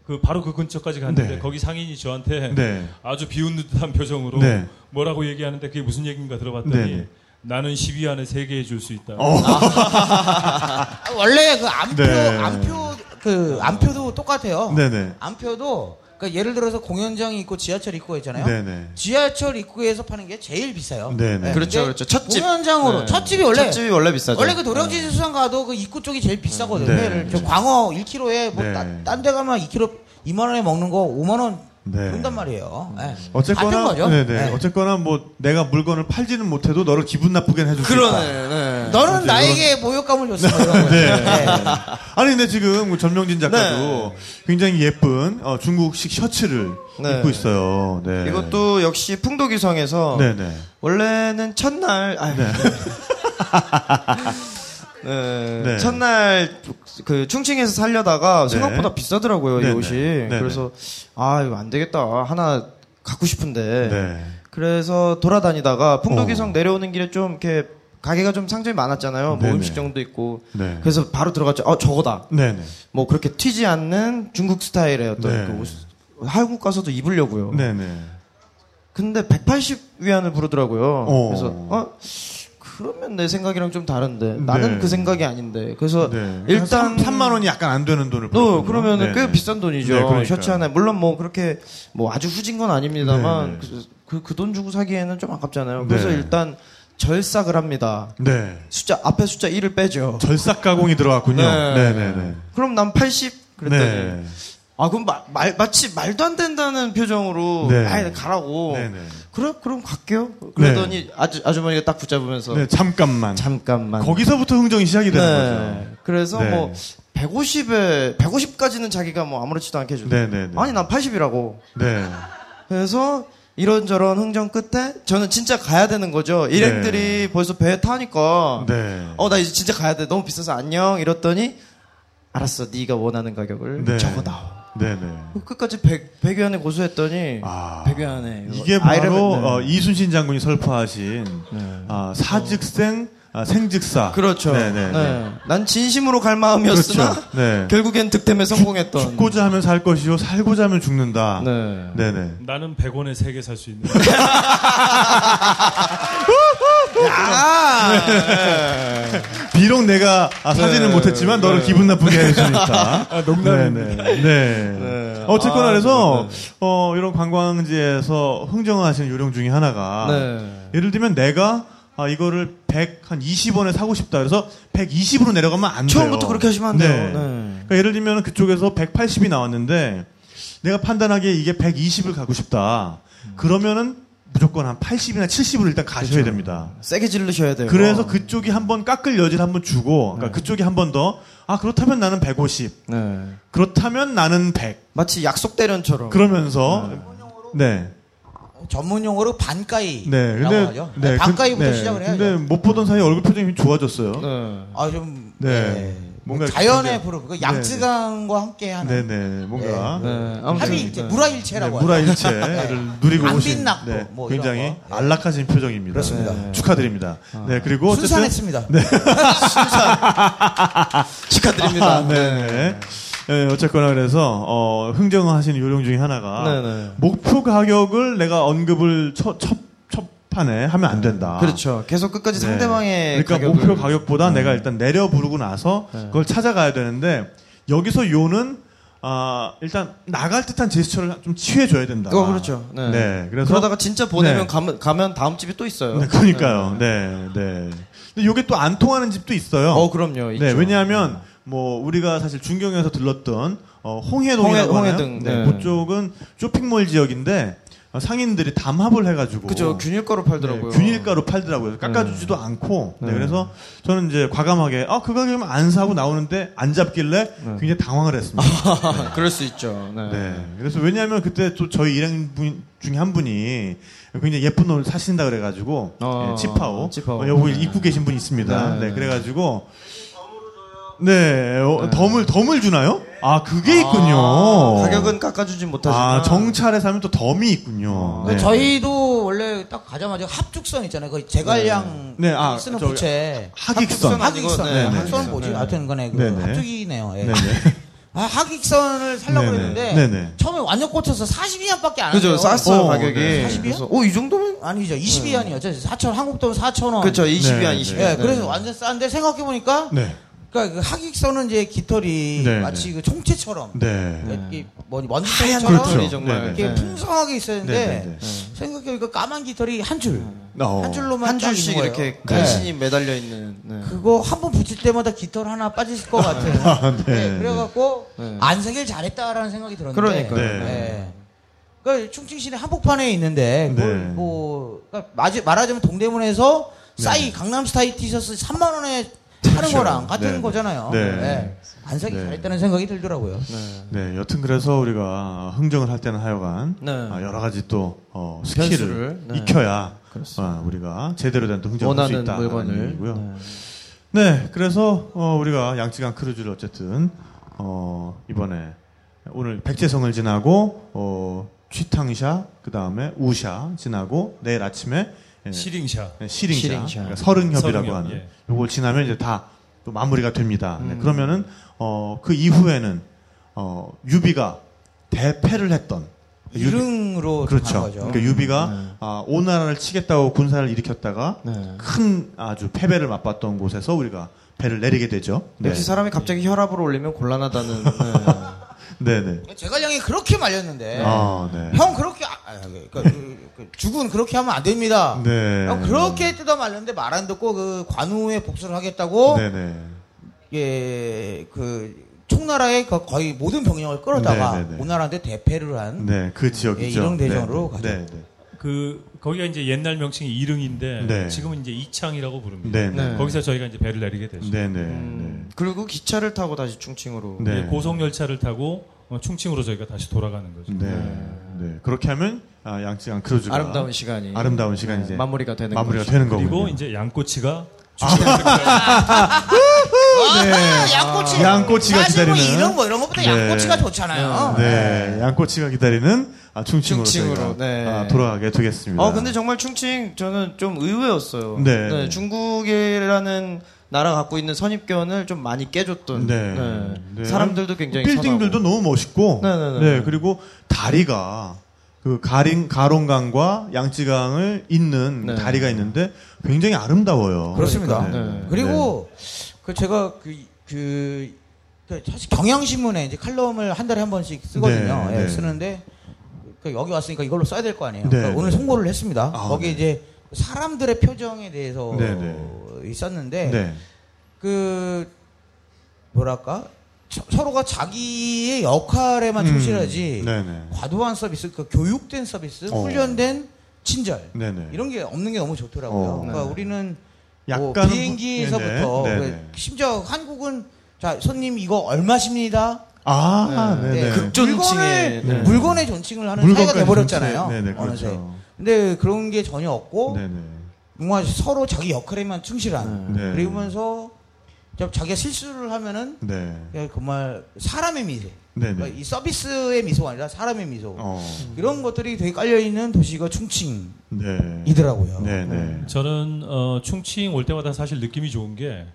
그 바로 그 근처까지 갔는데 네. 거기 상인이 저한테 네. 아주 비웃는 듯한 표정으로 네. 뭐라고 얘기하는데 그게 무슨 얘기인가 들어봤더니 네, 네. 나는 10위 안에 3개 해줄 수 있다. 아, 원래 그 안표 네. 안표 그 안표도 똑같아요. 네네. 안표도 그러니까 예를 들어서 공연장이 있고 지하철 입구가 있잖아요. 네네. 지하철 입구에서 파는 게 제일 비싸요. 네네. 그렇죠, 근데 그렇죠. 첫 집. 공연장으로 네. 첫 집이 원래 첫 집이 원래 비싸죠. 원래 그 노량진 수산 가도 그 입구 쪽이 제일 비싸거든요. 네. 저 광어 1kg에 뭐 네. 딴데 가면 2kg 2만 원에 먹는 거 5만 원 네. 그런단 말이에요. 네. 어쨌거나 거죠. 네네. 네. 어쨌거나 뭐 내가 물건을 팔지는 못해도 너를 기분 나쁘게 해줄 수 있다. 그러네. 네. 너는 나에게 모욕감을 줬어. 거죠. 네. 네. 아니 근데 지금 그 전명진 작가도 네. 굉장히 예쁜 어, 중국식 셔츠를 네. 입고 있어요. 네. 이것도 역시 풍도기성에서 네네. 원래는 첫날 아유, 네. 네. 네. 첫날 그 충칭에서 살려다가 네. 생각보다 비싸더라고요 이 네네. 옷이 네네. 그래서 아 이거 안 되겠다 하나 갖고 싶은데 네. 그래서 돌아다니다가 풍도기성 어. 내려오는 길에 좀 이렇게 가게가 좀 상점이 많았잖아요 뭐. 음식점도 있고 네. 그래서 바로 들어갔죠 어 저거다. 뭐 그렇게 튀지 않는 중국 스타일의 어떤 네. 그 옷. 한국 가서도 입으려고요. 근데 180 위안을 부르더라고요. 어. 그래서 어 그러면 내 생각이랑 좀 다른데 나는 네. 그 생각이 아닌데 그래서 네. 일단 3, 만 원이 약간 안 되는 돈을 너 벌었거든요. 그러면은 네네. 꽤 비싼 돈이죠. 네. 셔츠 하나에 물론 뭐 그렇게 뭐 아주 후진 건 아닙니다만 네, 그그돈 주고 사기에는 좀 아깝잖아요. 그래서 네. 일단 절삭을 합니다. 네. 숫자 앞에 숫자 1을 빼죠. 절삭 가공이 들어갔군요. 네. 네 네 네. 그럼 난 80 그랬더니 네. 아 그럼 마, 말, 마치 말도 안 된다는 표정으로 네. 아이 가라고 네 네. 그래 그럼 갈게요. 그러더니 아주 아주머니가 딱 붙잡으면서 네, 잠깐만. 잠깐만. 거기서부터 흥정이 시작이 되는 네. 거죠. 그래서 네. 뭐 150에 150까지는 자기가 뭐 아무렇지도 않게 해주고 네네네. 아니 난 80이라고. 네. 그래서 이런저런 흥정 끝에 저는 진짜 가야 되는 거죠. 일행들이 벌써 배에 타니까 네. 어나 이제 진짜 가야 돼. 너무 비싸서 안녕 이랬더니 알았어. 네가 원하는 가격을 네. 적어다오. 네네. 끝까지 100, 100위안에 고소했더니 아. 100위안에 이게 바로 어, 이순신 장군이 설파하신 아, 사즉생 아, 생즉사. 그렇죠. 네네. 네. 난 진심으로 갈 마음이었으나 그렇죠. 네. 결국엔 득템에 성공했던. 죽고자 하면 살 것이요 살고자 하면 죽는다. 네. 네네. 나는 100원에 3개 살 수 있는. 아, 비록 내가 아, 사진을 네. 못했지만 너를 네. 기분 나쁘게 해주니까. 아, 농담입니다. 네네. 네. 네. 어쨌거나 아, 그래서 네, 네. 어, 이런 관광지에서 흥정하시는 요령 중에 하나가 네. 예를 들면 내가 아, 이거를 100, 한 20원에 사고 싶다. 그래서 120으로 내려가면 안 돼요. 처음부터 그렇게 하시면 안 돼요. 네. 네. 그러니까 예를 들면 그쪽에서 180이 나왔는데 내가 판단하기에 이게 120을 가고 싶다. 그러면은 무조건 한 80이나 70으로 일단 가셔야 됩니다. 세게 지르셔야 돼요. 그래서 그쪽이 한번 깎을 여지를 한번 주고, 그러니까 그쪽이 한번 더, 아, 그렇다면 나는 150. 네. 그렇다면 나는 100. 마치 약속 대련처럼. 그러면서, 네. 전문 용어로 반가이. 네. 근데, 하죠. 네. 반가이부터 근- 시작을 해야죠. 근데 못 보던 사이에 얼굴 표정이 좋아졌어요. 네. 아, 좀, 네. 네. 뭔가 자연의 부름. 그 양쯔강과 함께 하는. 네네. 뭔가. 네. 네. 네, 무라일체라고 하죠. 무라일체를 누리고 안 오신 네, 뭐 굉장히 거. 네. 안락하신 표정입니다. 그렇습니다. 네, 축하드립니다. 네 그리고 순산했습니다. 축하드립니다. 아, 네. 네, 어쨌거나 그래서 어, 흥정하시는 요령 중에 하나가 네네. 목표 가격을 내가 언급을 첫, 첫, 첫 판에 하면 안 된다. 그렇죠. 계속 끝까지 네. 상대방의 그러니까 가격을- 목표 가격보다 내가 일단 내려 부르고 나서 네. 그걸 찾아가야 되는데 여기서 요는 아, 일단 나갈 듯한 제스처를 좀 취해 줘야 된다. 어, 그렇죠. 네. 네, 그래서 그러다가 진짜 보내면 네. 가면, 가면 다음 집이 또 있어요. 네, 그러니까요. 네, 네. 근데 요게 또 안 통하는 집도 있어요. 어, 그럼요. 있죠. 네, 왜냐하면 뭐 우리가 사실 중경에서 들렀던 어, 홍해동이라고 홍해-? 홍해등, 네, 네. 그쪽은 쇼핑몰 지역인데 어, 상인들이 담합을 해가지고 그죠. 균일가로 팔더라고요. 네, 균일가로 팔더라고요. 깎아주지도 않고. 네, 네. 그래서 저는 이제 과감하게 아 그 가격이면 안 사고 나오는데 안 잡길래 굉장히 당황을 했습니다. 그럴 수 있죠. 네. 네. 그래서 왜냐하면 그때 또 저희 일행분 중에 한 분이 굉장히 예쁜 옷을 사신다 그래가지고 어, 예, 치파오, 치파오. 어, 여기 네. 입고 계신 분이 있습니다. 네, 네, 네. 그래가지고 네, 어, 덤을 덤을 주나요? 아 그게 있군요. 가격은 깎아주진 못하지만. 아 정찰에 사면 또 덤이 있군요. 그 네. 저희도 원래 딱 가자마자 합죽선 있잖아요. 그 제갈량 네, 아, 쓰는 저기 부채. 합죽선. 네, 네, 네, 합죽선은 네. 뭐지? 네. 하여튼 간에 그 네, 네. 합죽이네요. 예. 네네. 아, 하객선을 살려고 네네. 했는데 네네. 처음에 완전 꽂혀서 42위안밖에 안 그죠, 해요. 쌌어요, 어, 가격이. 네. 40이요? 그래서, 오, 이 정도면? 아니죠. 22위안이었죠. 4천 한국 돈 4천 원. 그쵸, 20위 네, 한 네. 20위. 예, 그래서 완전 싼데 생각해 보니까 네. 그러니까 그 하객선은 이제 깃털이 네, 마치 네. 그 총체처럼 네. 이렇게 뭐 먼지 하얀 털처럼 깃털이 그렇죠. 정말. 네, 이렇게 네. 풍성하게 있었는데 네, 네, 네. 생각해보니까 까만 깃털이 한 줄, 어. 한 줄로만 한딱 줄씩. 이렇게 네. 간신히 매달려 있는. 네. 그거 한 번 붙일 때마다 깃털 하나 빠질 것 같아요. 아, 네. 네, 그래갖고 네. 안색일 잘했다라는 생각이 들었는데. 그러니까요. 네. 그러니까 충칭시내 한복판에 있는데 뭘 네. 뭐 그러니까 말하자면 동대문에서 싸이 네. 강남스타일 티셔츠 3만 원에 파는 그렇죠. 거랑 같은 네. 거잖아요. 네. 네. 안 사길 네. 잘했다는 생각이 들더라고요. 네. 네, 여튼 그래서 우리가 흥정을 할 때는 하여간 네. 아, 여러 가지 또 어, skill을 네. 익혀야 그렇습니다. 아, 우리가 제대로 된 또 흥정을 할 수 원하는 있다. 물건을. 얘기고요. 네. 네, 그래서 어, 우리가 양쯔강 크루즈를 어쨌든 어, 이번에 오늘 백제성을 지나고 어, 취탕샤 그 다음에 우샤 지나고 내일 아침에 예, 시링샤. 네, 시링샤, 시링샤. 그러니까 서릉협이라고 서릉협, 하는 예. 요걸 지나면 이제 다 또 마무리가 됩니다. 네, 음. 그러면은 어, 그 이후에는 어, 유비가 대패를 했던 이릉으로 그렇죠. 그러니까 유비가 네. 아, 오나라를 치겠다고 군사를 일으켰다가 네. 큰 아주 패배를 맛봤던 곳에서 우리가 배를 내리게 되죠. 네. 역시 사람이 갑자기 혈압을 올리면 곤란하다는. 네. 네, 네. 제갈량이 그렇게 말렸는데 아, 네. 형 그렇게 그러니까 그, 그 죽은 그렇게 하면 안 됩니다. 네. 형 그렇게 뜯어 말렸는데 말 안 듣고 그 관우에 복수를 하겠다고 네, 네. 예, 그 총나라의 거- 거의 모든 병력을 끌어다가 네, 네, 네. 오나라한테 대패를 한 네, 그 지역이죠. 예, 이릉 대전으로 네, 가죠. 네, 네. 그 거기가 이제 옛날 명칭이 이릉인데 네. 지금은 이제 이창이라고 부릅니다. 네, 네. 네. 거기서 저희가 이제 배를 내리게. 네, 네. 음, 그리고 기차를 타고 다시 충칭으로. 네. 이제 고속 열차를 타고 어, 충칭으로 저희가 다시 돌아가는 거죠. 네. 네. 그렇게 하면 아, 양쯔강 크루즈가 아름다운 시간이. 아름다운 시간이 네, 이제 마무리가 되는 마무리가. 되는 그리고 거군요. 이제 양꼬치가 아, 양꼬치. 양꼬치가 사실 뭐 기다리는. 이런 뭐 이런 것보다 네. 양꼬치가 좋잖아요. 네, 양꼬치가 기다리는 아, 충칭으로, 충칭으로, 저희가 네. 아, 돌아가게 되겠습니다. 어, 근데 정말 충칭 저는 좀 의외였어요. 네. 중국이라는 나라 갖고 있는 선입견을 좀 많이 깨줬던. 네. 네. 네. 사람들도 굉장히 빌딩들도 선하고. 너무 멋있고, 네, 네, 네. 그리고 다리가 그 가린 가롱강과 양쯔강을 잇는 네. 다리가 있는데 굉장히 아름다워요. 그렇습니다. 네. 네. 그리고 그 제가 그, 그, 그 사실 경향신문에 이제 칼럼을 한 달에 한 번씩 쓰거든요. 네, 예, 네. 쓰는데 그 여기 왔으니까 이걸로 써야 될 거 아니에요. 네, 그러니까 네. 오늘 송고를 했습니다. 아, 거기 네. 이제 사람들의 표정에 대해서 네, 네. 있었는데 네. 그 뭐랄까 서- 서로가 자기의 역할에만 음, 충실하지 네네. 과도한 서비스, 그 교육된 서비스, 어. 훈련된 친절 네네. 이런 게 없는 게 너무 좋더라고요. 어. 그러니까 네. 우리는 약간은 뭐 비행기에서부터 네네. 그 네네. 심지어 한국은 자 손님 이거 얼마십니다. 아, 네. 네네. 네. 극존칭에, 물건을 네. 물건의 존칭을 하는 사이가 돼버렸잖아요. 존칭. 네네, 어느새. 그렇죠. 근데 그런 게 전혀 없고. 정말 서로 자기 역할에만 충실한. 네. 그러면서 자- 자기가 실수를 하면은 네. 그냥 정말 사람의 미소. 그러니까 이 서비스의 미소가 아니라 사람의 미소. 어. 이런 것들이 되게 깔려 있는 도시가 충칭이더라고요. 네. 네네. 저는 어, 충칭 올 때마다 사실 느낌이 좋은 게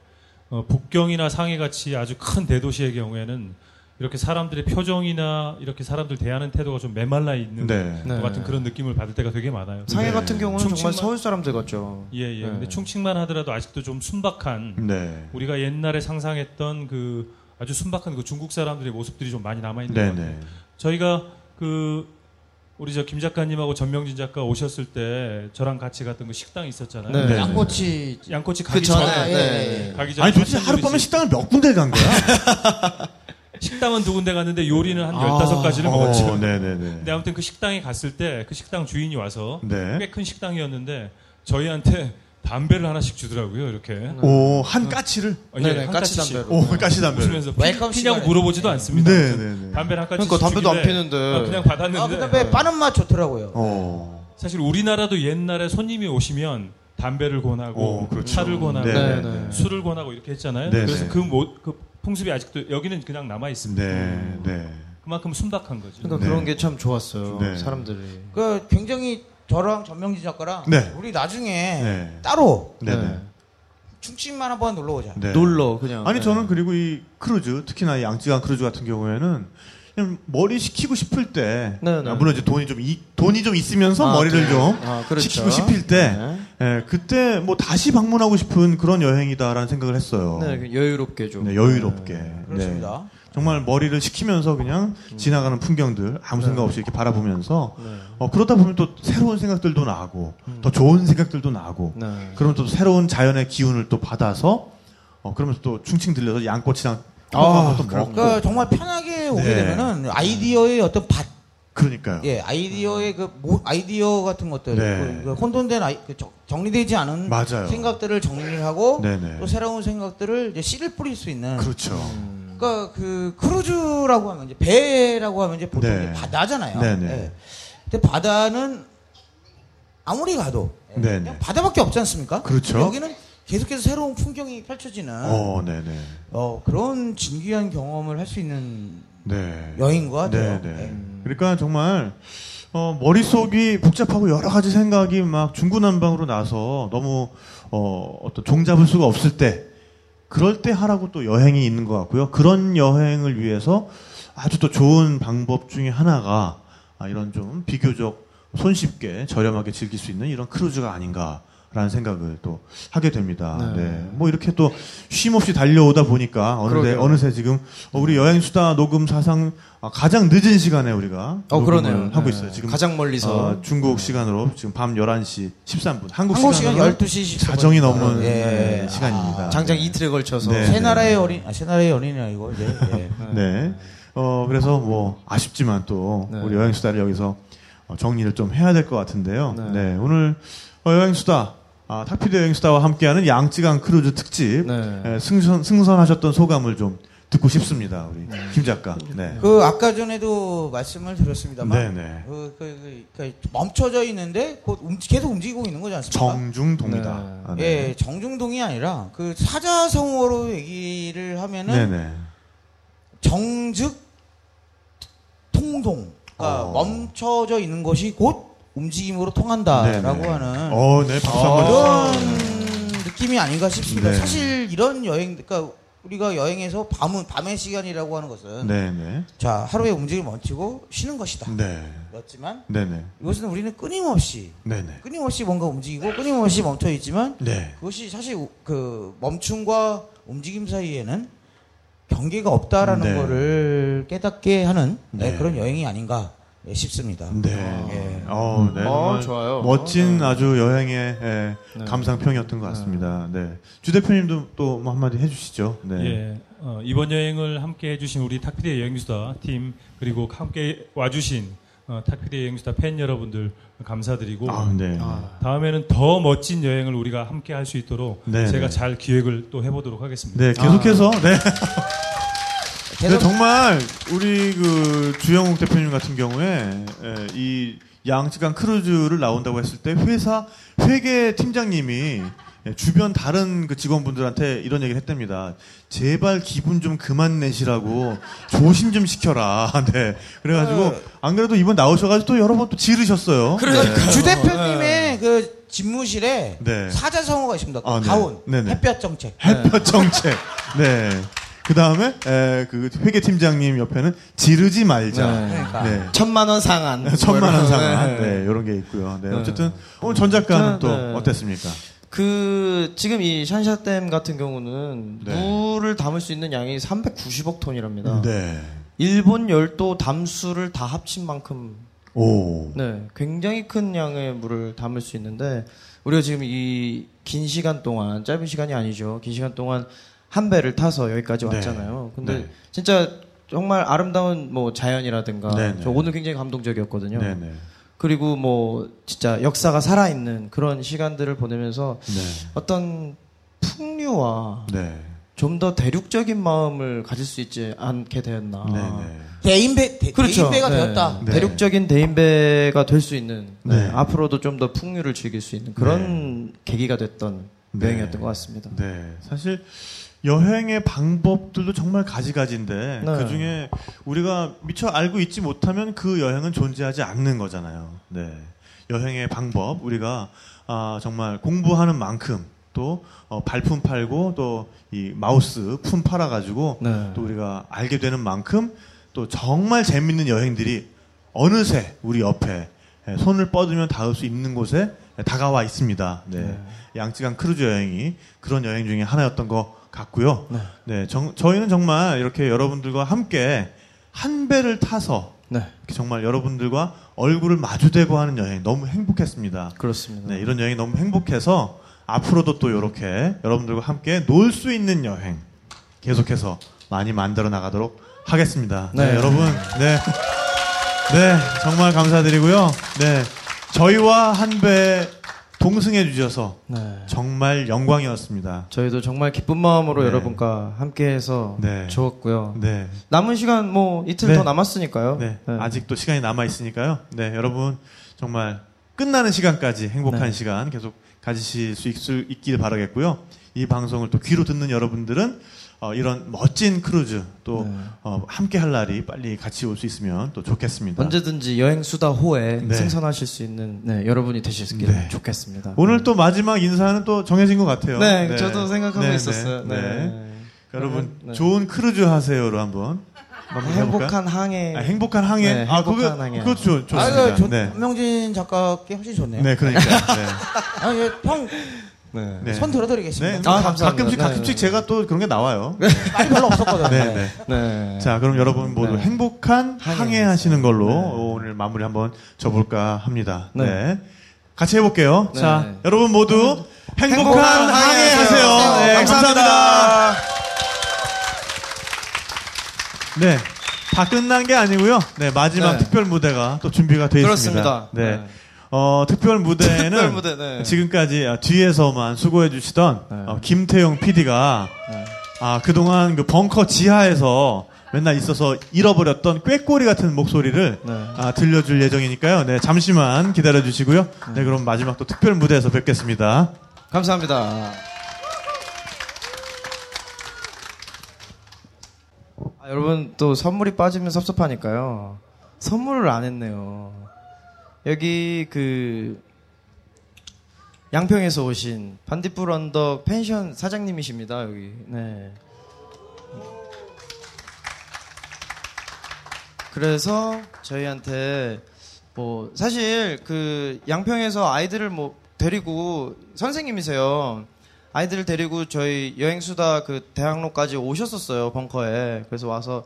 어, 북경이나 상해 같이 아주 큰 대도시의 경우에는 이렇게 사람들의 표정이나 이렇게 사람들 대하는 태도가 좀 메말라 있는 네. 네. 것 같은 그런 느낌을 받을 때가 되게 많아요. 상해 네. 같은 경우는 정말 충칭만- 서울 사람들 같죠. 예, 예. 네. 근데 충칭만 하더라도 아직도 좀 순박한 네. 우리가 옛날에 상상했던 그 아주 순박한 그 중국 사람들의 모습들이 좀 많이 남아 있는 것 같아요. 저희가 그 우리 저 김 작가님하고 전명진 작가 오셨을 때 저랑 같이 갔던 그 식당 있었잖아요. 네. 네. 양꼬치 양꼬치 그 가기 전에, 전에 네. 가기 전에 아니 도대체 하룻밤에 식당을 몇 군데 간 거야? 식당은 두 군데 갔는데 요리는 한 아. 15가지를 먹었죠. 어, 네네네. 근데 아무튼 그 식당에 갔을 때 그 식당 주인이 와서 네. 꽤 큰 식당이었는데 저희한테 담배를 하나씩 주더라고요. 이렇게. 오, 한 까치를? 어, 예, 네네, 한 까치. 담배로. 오, 까치 담배를. 웃으면서 welcome 피, 피냐고 시간에. 물어보지도 않습니다. 네 네 네. 담배를 한 가지 그러니까 담배도 안 피는데. 그냥 받았는데 아, 그 다음에 빠는 맛 좋더라고요. 어. 사실 우리나라도 옛날에 손님이 오시면 담배를 권하고 어, 그렇죠. 차를 권하고 네, 네. 술을 권하고 이렇게 했잖아요. 네, 그래서 네. 그, 모, 그 풍습이 아직도 여기는 그냥 남아 있습니다. 네, 네. 그만큼 순박한 거죠. 그러니까 네. 그런 게 참 좋았어요. 네. 사람들이. 그 굉장히 저랑 전명진 작가랑 네. 우리 나중에 네. 따로 네네. 충칭만 한번 놀러 오자. 네. 놀러 그냥. 아니 네. 저는 그리고 이 크루즈 특히나 이 양쯔강 크루즈 같은 경우에는 머리 식히고 싶을 때 네, 네. 아, 물론 이제 돈이 좀 이- 돈이 좀 있으면서 아, 머리를 네. 좀 아, 그렇죠. 식히고 싶을 때 네. 예, 그때 뭐 다시 방문하고 싶은 그런 여행이다라는 생각을 했어요. 네, 그 여유롭게 좀. 네, 여유롭게. 그렇습니다. 네. 정말 머리를 식히면서 그냥 지나가는 풍경들 아무 생각 없이 이렇게 바라보면서 네. 어, 그러다 보면 또 새로운 생각들도 나고 더 좋은 생각들도 나고 네. 그러면 또 새로운 자연의 기운을 또 받아서 어, 그러면서 또 충칭 들려서 양꼬치랑 아, 또 먹고 그러니까 정말 편하게 오게 네. 되면은 아이디어의 어떤 밭, 그러니까요. 예, 아이디어의 그 모- 아이디어 같은 것들, 네. 그, 그 혼돈된 아이, 그 정- 정리되지 않은 맞아요. 생각들을 정리를 하고 네네. 또 새로운 생각들을 이제 씨를 뿌릴 수 있는. 그렇죠. 그러니까 그 크루즈라고 하면 이제 배라고 하면 이제 보통 네. 이제 바다잖아요. 네네. 예. 근데 바다는 아무리 가도 예, 네네. 그냥 바다밖에 없지 않습니까? 그렇죠. 여기는 계속해서 새로운 풍경이 펼쳐지는 어, 네네. 어, 그런 진귀한 경험을 할 수 있는 네. 여행인 것 같아요. 네네. 예. 그러니까 정말 어, 머릿속이 복잡하고 여러 가지 생각이 막 중구난방으로 나서 너무 어, 어떤 종잡을 수가 없을 때 그럴 때 하라고 또 여행이 있는 것 같고요. 그런 여행을 위해서 아주 또 좋은 방법 중에 하나가 아, 이런 좀 비교적 손쉽게 저렴하게 즐길 수 있는 이런 크루즈가 아닌가 라는 생각을 또 하게 됩니다. 네. 네. 뭐 이렇게 또 쉼 없이 달려오다 보니까 어느새. 어느새 지금 어, 우리 여행 수다 녹음 사상 아, 가장 늦은 시간에 우리가 어, 녹음을 그러네요. 하고 네. 있어요. 지금 가장 멀리서. 어, 중국 시간으로 지금 밤 11시 13분. 한국, 한국 시간 시간으로 12시 14분. 자정이 넘은 예. 네, 시간입니다. 장장 이틀에 걸쳐서. 네. 새 나라의 어린, 아, 새 나라의 어린이 아니고, 이제. 예. 네. 어, 그래서 뭐, 아쉽지만 또, 네. 우리 여행 수다를 여기서 어, 정리를 좀 해야 될 것 같은데요. 네. 네. 오늘 어, 여행수다, 아, 탁피디의 여행수다와 함께하는 양쯔강 크루즈 특집, 네. 예, 승선, 승선하셨던 소감을 좀 듣고 싶습니다. 우리 김 작가. 네. 그, 아까 전에도 말씀을 드렸습니다만. 네네. 그, 그, 그, 그 멈춰져 있는데, 곧 움- 계속 움직이고 있는 거지 않습니까? 정중동이다. 네. 아, 네. 예, 정중동이 아니라, 그 사자성어로 얘기를 하면은, 네네. 정즉 통동. 그러니까 어. 멈춰져 있는 것이 곧 움직임으로 통한다라고 네네. 하는 어, 네, 박수 한번. 그런 느낌이 아닌가 싶습니다. 네. 사실 이런 여행, 그러니까 우리가 여행에서 밤은 밤의 시간이라고 하는 것은 네네. 자 하루의 움직임을 멈추고 쉬는 것이다. 네. 였지만 네네. 이것은 우리는 끊임없이 네네. 끊임없이 뭔가 움직이고 끊임없이 멈춰 있지만 네. 그것이 사실 우- 그 멈춤과 움직임 사이에는 경계가 없다라는 네. 거를 깨닫게 하는 네, 네. 그런 여행이 아닌가 예, 싶습니다. 네. 예. 어, 네. 어, 좋아요. 멋진 네. 아주 여행의 예, 네. 감상평이었던 것 같습니다. 네. 주 대표님도 또 뭐 한마디 해주시죠. 네. 예, 어, 이번 여행을 함께 해주신 우리 탁피디의 여행수다 팀 그리고 함께 와주신 어, 탁피디의 여행수다 팬 여러분들 감사드리고 아, 네. 다음에는 더 멋진 여행을 우리가 함께 할 수 있도록 네, 제가 네. 잘 기획을 또 해보도록 하겠습니다. 네, 계속해서, 네. 네, 계속 정말, 우리 그, 주영욱 대표님 같은 경우에, 예, 이 양쯔강 크루즈를 나온다고 했을 때, 회사, 회계 팀장님이 예, 주변 다른 그 직원분들한테 이런 얘기를 했답니다. 제발 기분 좀 그만 내시라고 조심 좀 시켜라. 네. 그래가지고, 안 그래도 이번 나오셔가지고 또 여러 번 또 지르셨어요. 그러니까 네. 주 대표님의 그 집무실에 네. 사자성어가 있습니다. 그 아, 네. 가온 네네. 햇볕 정책. 햇볕 정책. 네. 그 다음에, 그 회계 팀장님 옆에는 지르지 말자. 네. 그러니까. 네. 천만 원 상한. 천만 원 상한. 네. 네, 이런 게 있고요. 네, 네. 어쨌든, 오늘 전 작가는 네, 또 네. 어땠습니까? 그 지금 이 샨샤댐 같은 경우는 네. 물을 담을 수 있는 양이 390억 톤이랍니다. 네. 일본 열도 담수를 다 합친 만큼 오. 네, 굉장히 큰 양의 물을 담을 수 있는데 우리가 지금 이 긴 시간 동안 짧은 시간이 아니죠. 긴 시간 동안 한 배를 타서 여기까지 네. 왔잖아요. 근데 네. 진짜 정말 아름다운 뭐 자연이라든가 네, 네. 저 오늘 굉장히 감동적이었거든요. 네네. 그리고 뭐 진짜 역사가 살아있는 그런 시간들을 보내면서 네. 어떤 풍류와 네. 좀더 대륙적인 마음을 가질 수 있지 않게 되었나. 네네. 대인배 대, 그렇죠. 대인배가 네. 되었다. 네. 대륙적인 대인배가 될 수 있는 네, 네. 앞으로도 좀 더 풍류를 즐길 수 있는 그런 계기가 됐던 네. 여행이었던 것 같습니다. 네. 사실, 여행의 방법들도 정말 가지가지인데, 네. 그 중에 우리가 미처 알고 있지 못하면 그 여행은 존재하지 않는 거잖아요. 네. 여행의 방법, 우리가, 아, 정말 공부하는 만큼, 또 어, 발품 팔고 또 이 마우스 품 팔아 가지고 네. 또 우리가 알게 되는 만큼 또 정말 재밌는 여행들이 어느새 우리 옆에 예, 손을 뻗으면 닿을 수 있는 곳에 다가와 있습니다. 네. 양쯔강 크루즈 여행이 그런 여행 중에 하나였던 것 같고요. 네, 정- 저희는 정말 이렇게 여러분들과 함께 한 배를 타서 네, 정말 여러분들과 얼굴을 마주대고 하는 여행 너무 행복했습니다. 그렇습니다. 네, 이런 여행이 너무 행복해서 앞으로도 또 이렇게 여러분들과 함께 놀 수 있는 여행 계속해서 많이 만들어 나가도록 하겠습니다. 네, 네. 여러분, 네, 네, 정말 감사드리고요. 네, 저희와 한 배 동승해 주셔서 네. 정말 영광이었습니다. 저희도 정말 기쁜 마음으로 네. 여러분과 함께해서 네. 좋았고요. 네, 남은 시간 뭐 이틀 네. 더 남았으니까요. 네, 네. 아직도 시간이 남아 있으니까요. 네, 여러분 정말 끝나는 시간까지 행복한 네. 시간 계속 가지실 수 있, 있길 바라겠고요. 이 방송을 또 귀로 듣는 여러분들은 어, 이런 멋진 크루즈 또 네. 어, 함께 할 날이 빨리 같이 올 수 있으면 또 좋겠습니다. 언제든지 여행 수다 호에 네. 승선하실 수 있는 네, 여러분이 되셨길 네. 좋겠습니다. 오늘 또 마지막 인사는 또 정해진 것 같아요. 네, 저도 생각하고 네, 있었어요. 네. 네. 네. 여러분 네. 좋은 크루즈 하세요로 한번 해볼까요? 행복한 항해. 아, 행복한 항해. 네, 아, 행복한 그거 항해. 그거 좋, 아, 좋습니다. 이거 조- 네. 명진 작가께 훨씬 좋네요. 네, 그러니까. 네. 아, 예, 형, 네. 네. 손 들어드리겠습니다. 네, 아, 가- 감사합니다. 가끔씩 네, 가끔씩 네. 제가 또 그런 게 나와요. 말이 별로 없었거든요. 네, 네. 네. 자, 그럼 여러분 모두 네. 행복한 항해 항해하시는 걸로 네. 오늘 마무리 한번 줘볼까 합니다. 네. 네. 같이 해볼게요. 네. 자, 여러분 모두 행복한, 행복한 항해하세요. 네, 감사합니다. 감사합니다. 네. 다 끝난 게 아니고요. 네, 마지막 네. 특별 무대가 또 준비가 되어 있습니다. 그렇습니다. 네. 네. 어, 특별 무대는 특별 무대, 네. 지금까지 아, 뒤에서만 수고해 주시던 네. 어, 김태용 PD가 아, 그동안 그 벙커 지하에서 맨날 있어서 잃어버렸던 꾀꼬리 같은 목소리를 네. 아, 들려줄 예정이니까요. 네, 잠시만 기다려 주시고요. 네, 그럼 마지막 또 특별 무대에서 뵙겠습니다. 감사합니다. 아, 여러분 또 선물이 빠지면 섭섭하니까요. 선물을 안 했네요. 여기 그 양평에서 오신 반딧불 언덕 펜션 사장님이십니다. 여기. 네. 그래서 저희한테 뭐 사실 그 양평에서 아이들을 뭐 데리고 선생님이세요. 아이들을 데리고 저희 여행 수다 그 대학로까지 오셨었어요 벙커에. 그래서 와서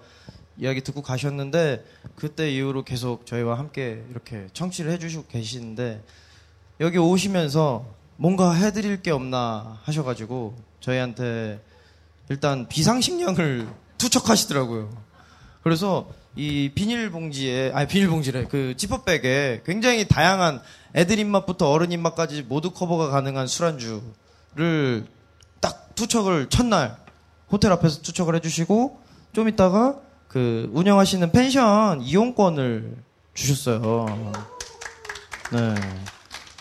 이야기 듣고 가셨는데 그때 이후로 계속 저희와 함께 이렇게 청취를 해주시고 계시는데 여기 오시면서 뭔가 해드릴 게 없나 하셔가지고 저희한테 일단 비상식량을 투척하시더라고요. 그래서 이 비닐봉지에 아니 비닐봉지래 그 지퍼백에 굉장히 다양한 애들 입맛부터 어른 입맛까지 모두 커버가 가능한 술안주를 딱 투척을 첫날 호텔 앞에서 투척을 해주시고 좀 있다가 그 운영하시는 펜션 이용권을 주셨어요. 네.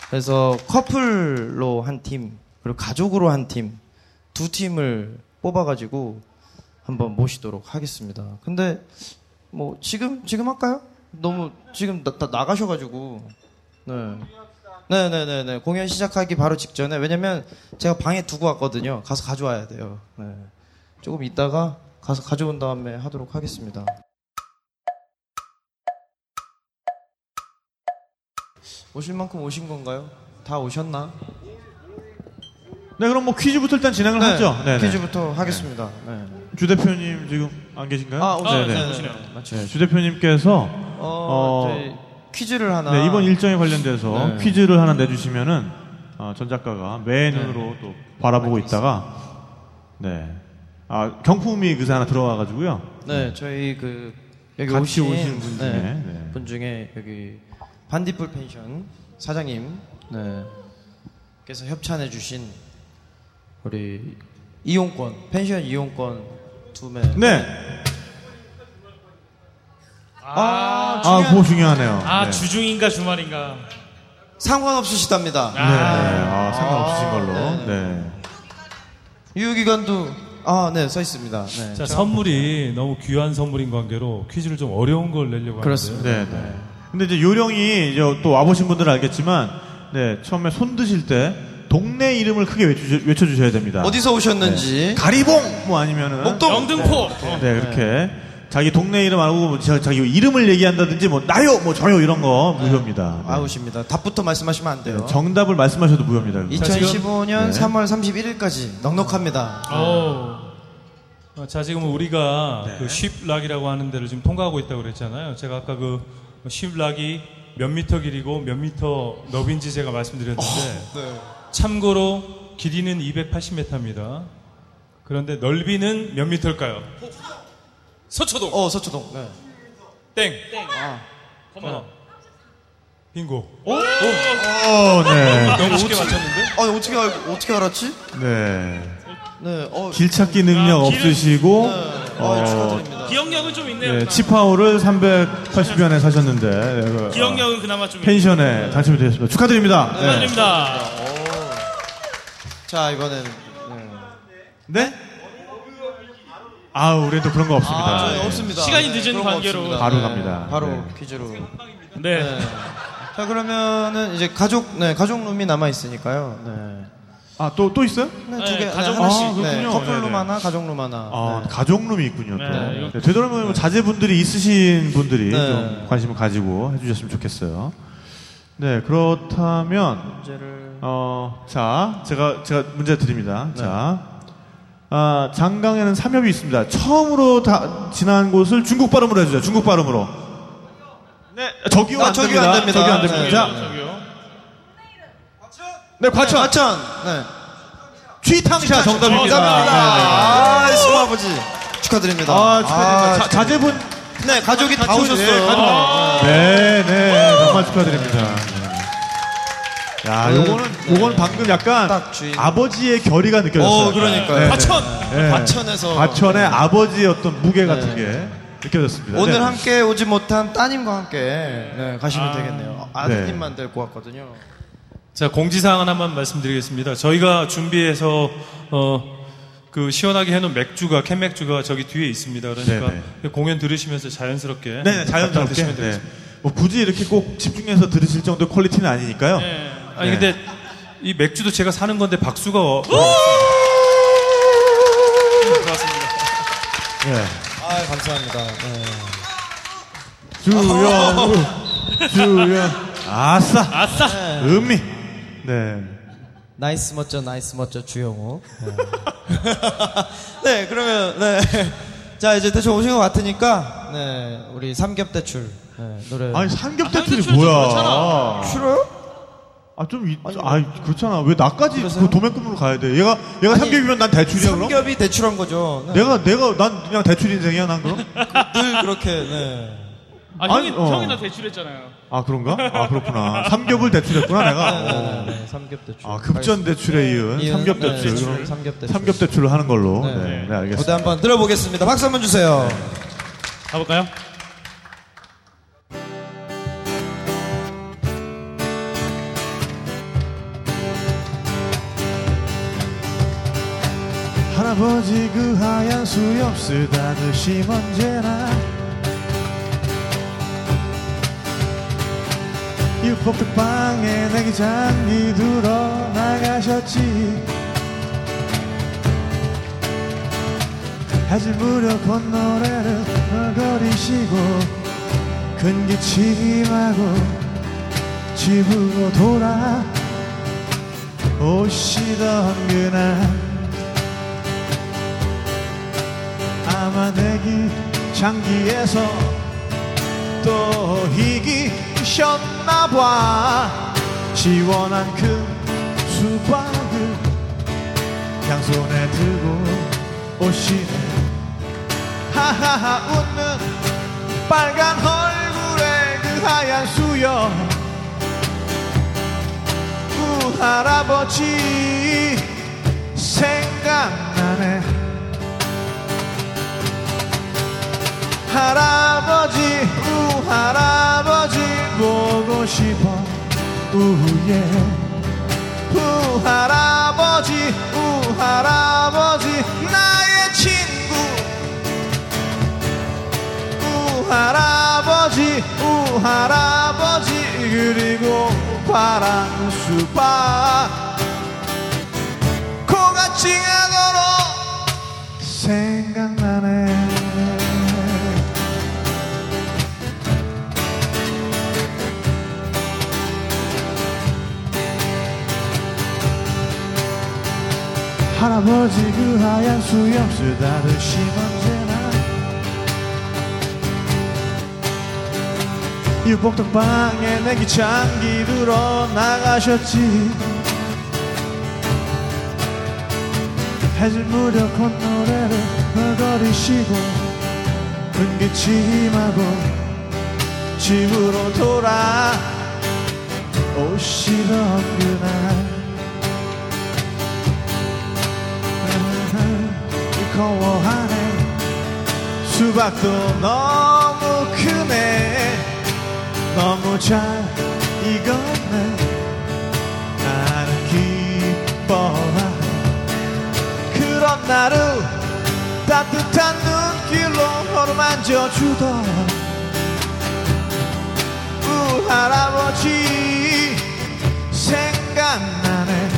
그래서 커플로 한 팀, 그리고 가족으로 한 팀, 두 팀을 뽑아가지고 한번 모시도록 하겠습니다. 근데 뭐 지금 지금 할까요? 너무 지금 나, 다 나가셔가지고 네. 네네네네 공연 시작하기 바로 직전에 왜냐면 제가 방에 두고 왔거든요. 가서 가져와야 돼요. 네. 조금 있다가 가서 가져온 다음에 하도록 하겠습니다. 오실 만큼 오신 건가요? 다 오셨나? 네, 그럼 뭐 퀴즈부터 일단 진행을 하죠. 네, 네. 퀴즈부터 하겠습니다. 네. 주 대표님 지금 안 계신가요? 아, 오시네. 네, 네, 네. 오시네요. 네, 주 대표님께서 어, 어, 퀴즈를 하나. 네, 이번 일정에 관련돼서 네. 퀴즈를 하나 내주시면은 어, 전 작가가 매 눈으로 또 바라보고 있다가 네, 아 경품이 그새 하나 들어와가지고요. 네, 저희 그 여기 같이 오신, 오신 분 중에, 네, 네. 분 중에 여기 반딧불 펜션 사장님 네, 께서 협찬해 주신 우리 이용권 펜션 이용권 두 매. 네, 아, 아 그거 중요하네요. 아 네. 주중인가 주말인가. 상관없으시답니다. 네, 네. 아, 상관없으신 걸로. 네. 네. 유효기간도 아, 네, 써 있습니다. 네. 자 선물이 너무 귀한 선물인 관계로 퀴즈를 좀 어려운 걸 내려고 하는데. 그렇습니다. 네, 네. 근데 이제 요령이 이제 또 와보신 분들은 알겠지만, 네, 처음에 손 드실 때 동네 이름을 크게 외쳐, 외쳐주셔야 됩니다. 어디서 오셨는지. 가리봉 뭐 아니면은 목동. 영등포. 네 그렇게 자기 동네 이름 알고 뭐 자- 자기 이름을 얘기한다든지 뭐 나요 뭐 저요 이런 거 무효입니다. 네. 아웃입니다. 답부터 말씀하시면 안 돼요. 정답을 말씀하셔도 무효입니다. 2015년 네. 3월 31일까지 넉넉합니다. 어. 어, 자, 지금 우리가 그 쉽락이라고 하는 데를 지금 통과하고 있다고 그랬잖아요. 제가 아까 그 쉽락이 몇 미터 길이고 몇 미터 너비인지 제가 말씀드렸는데 참고로 길이는 280m입니다. 그런데 넓이는 몇 미터일까요? 서초동. 어, 서초동. 네. 땡. 어. 빙고. 어, 네. 너무 쉽게 맞췄는데? 아, 어떻게 알, 어떻게 알았지? 네. 네. 어, 길찾기 능력 아, 없으시고 아, 어, 축하드립니다. 기억력은 좀 있네요. 네, 치파오를 380원에 사셨는데 네, 그, 기억력은 그나마 좀 어, 펜션에 당첨이 되셨습니다. 축하드립니다. 네. 축하드립니다. 자, 이번엔. 네. 네? 아, 우리는 또 그런 거 없습니다. 아, 네. 없습니다. 시간이 네, 늦은 관계로. 바로 네, 갑니다. 바로 네. 퀴즈로. 네. 네. 자, 그러면은 이제 가족, 네, 가족 룸이 남아있으니까요. 네. 아, 또, 또 있어요? 네, 네, 두 개, 가족 네, 하나씩. 룸. 아, 네, 그렇군요. 커플룸 네네. 하나, 가족 룸 하나. 아, 네. 가족룸이 있군요. 또. 네, 네, 되도록이면 뭐 자제분들이 있으신 분들이 네. 좀 관심을 가지고 해주셨으면 좋겠어요. 네, 그렇다면, 문제를. 어, 자, 제가, 제가 문제 드립니다. 네. 자, 아, 장강에는 삼엽이 있습니다. 처음으로 다, 지난 곳을 중국 발음으로 해주죠. 중국 발음으로. 네, 저기요, 아, 안 저기요 됩니다. 안 됩니다. 저기요 안 네, 됩니다. 자, 저기요. 네, 과천. 과천. 네. 취탕샤 정답입니다. 감사합니다. 네, 아, 수아버지. 축하드립니다. 네. 아, 축하드립니다. 자, 축하드립니다. 자제분. 네, 가족이 다 같이 오셨어요. 오셨어요. 아, 네, 네, 정말 축하드립니다. 네. 야, 네, 요거는, 네. 요거는 방금 약간 딱 주인. 아버지의 결의가 느껴졌어요. 어, 그러니까요. 네, 과천! 네. 과천에서. 과천의 아버지의 어떤 무게 같은 네. 게 느껴졌습니다. 오늘 네. 함께 오지 못한 따님과 함께 네, 가시면 되겠네요. 아드님만 데리고 왔거든요. 자, 공지사항 하나만 말씀드리겠습니다. 저희가 준비해서, 어, 그 시원하게 해놓은 맥주가, 캔 맥주가 저기 뒤에 있습니다. 그러니까 공연 들으시면서 자연스럽게. 네, 네, 자연스럽게. 드시면 네. 되겠습니다. 뭐 굳이 이렇게 꼭 집중해서 들으실 정도 퀄리티는 아니니까요. 네. 아니, 네. 근데 이 맥주도 제가 사는 건데 박수가. 어, 고맙습니다. 네. 아, 감사합니다. 네. 주연, 주연. 아싸. 아싸! 음미. 네. 나이스 멋져, 나이스 멋져, 주영호. 네, 그러면, 네. 자, 이제 대충 오신 것 같으니까, 네, 우리 삼겹대출, 네, 노래. 아니, 삼겹대출이 뭐야. 싫어요? 아, 좀, 이, 아, 그렇잖아. 왜 나까지? 그 도매금으로 가야 돼? 얘가, 얘가 아니, 삼겹이면 난 대출이야, 그럼? 삼겹이 대출한 거죠. 네. 내가, 내가, 난 그냥 대출 인생이야, 난 그럼? 늘 그렇게, 네. 아, 아니, 형이, 어. 형이 나 대출했잖아요. 아, 그런가? 아, 그렇구나. 삼겹을 대출했구나, 내가. 네, 어. 네, 네, 삼겹 대출. 아, 급전 대출에 이은 이은, 삼겹 네, 대출. 대출, 삼겹 대출. 삼겹 대출을 하는 걸로. 네. 네, 네, 알겠습니다. 한번 들어보겠습니다. 박수 한번 주세요. 가볼까요? 아버지 그 하얀 수염 쓰다듯이 언제나. 유포백방에 내기 장기 들어 나가셨지. 해질 무렵 콧노래를 너거리시고 근기침하고 집으로 돌아 오시던 그날 내기 장기에서 또 이기셨나 봐. 시원한 그 수박을 양손에 들고 오시네. 하하하 웃는 빨간 얼굴에 그 하얀 수염. 우 할아버지 생각나네 할아버지 우 할아버지 보고 싶어. 우예. 우 할아버지 우 할아버지 나의 친구. 우 할아버지 우 할아버지 그리고 파란 수박. 코가 찡하도록 생각나네. 아버지 그 하얀 수염 쓰다듯이 언제나. 유복덕방에 내기 장기 들어 나가셨지. 해질 무렵 콧노래를 흥얼거리시고 은기침하고 집으로 돌아 오시던 그날 거워하네. 수박도 너무 크네. 너무 잘 익었네. 나는 기뻐하네. 그런 나를 따뜻한 눈길로 어루만져 주던 우 할아버지 생각나네.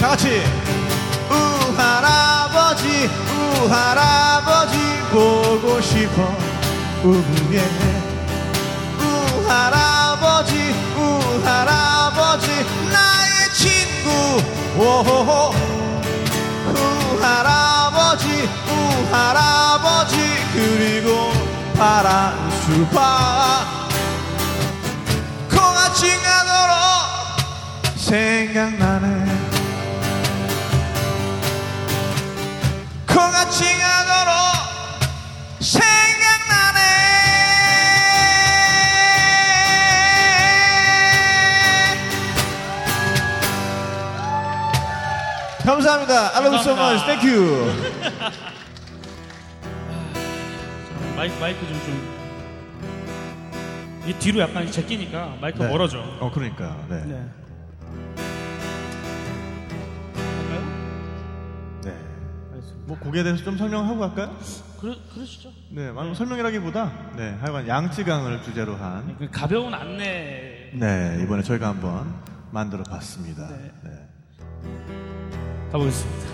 다 같이. 우 할아버지 우 할아버지 보고 싶어. 우에. 우 할아버지 우 할아버지 나의 친구. 오호호. 우 할아버지 우 할아버지 그리고 파란 수박 콩아치 가도록 생각나네 감사합니다. I love you so much. Thank you. 마이크 마이크 좀 좀. 이 뒤로 약간 제끼니까 마이크 가 멀어져. 어, 그러니까. 네. 네. 네. 알겠습니다. 뭐 곡에 대해서 좀 설명하고 갈까요? 그러 그러시죠. 네, 뭐 설명이라기보다 네, 하여간 양쯔강을 주제로 한 그 가벼운 안내 네, 이번에 저희가 한번 만들어 봤습니다. 네. 네. 가보겠습니다.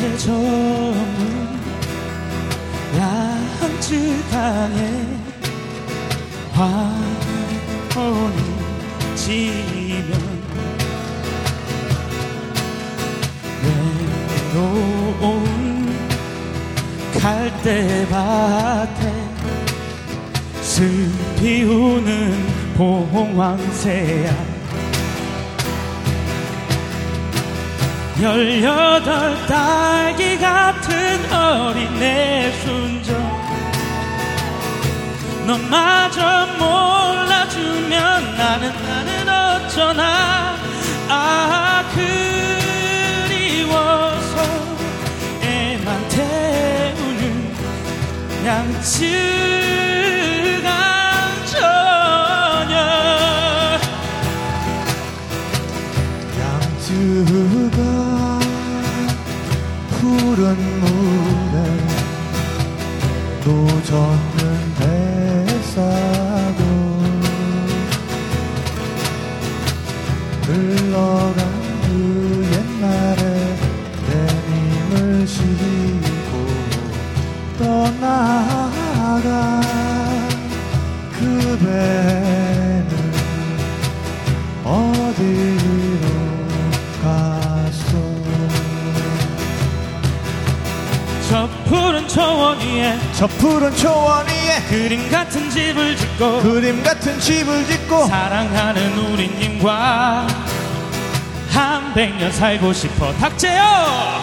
해저문 양쯔강에 화원이 지면 외로운 갈대밭 에 슬피 우는 봉황새야. 열여덟 딸기 같은 어린 내 순정. 너마저 몰라주면 나는 나는 어쩌나. 아 그리워서 애만 태우는 양쯔 갔어 저 푸른 초원 위에 저 푸른 초원 위에 그림 같은 집을 짓고 그림 같은 집을 짓고 사랑하는 우리님과 한 백년 살고 싶어 닥쳐요.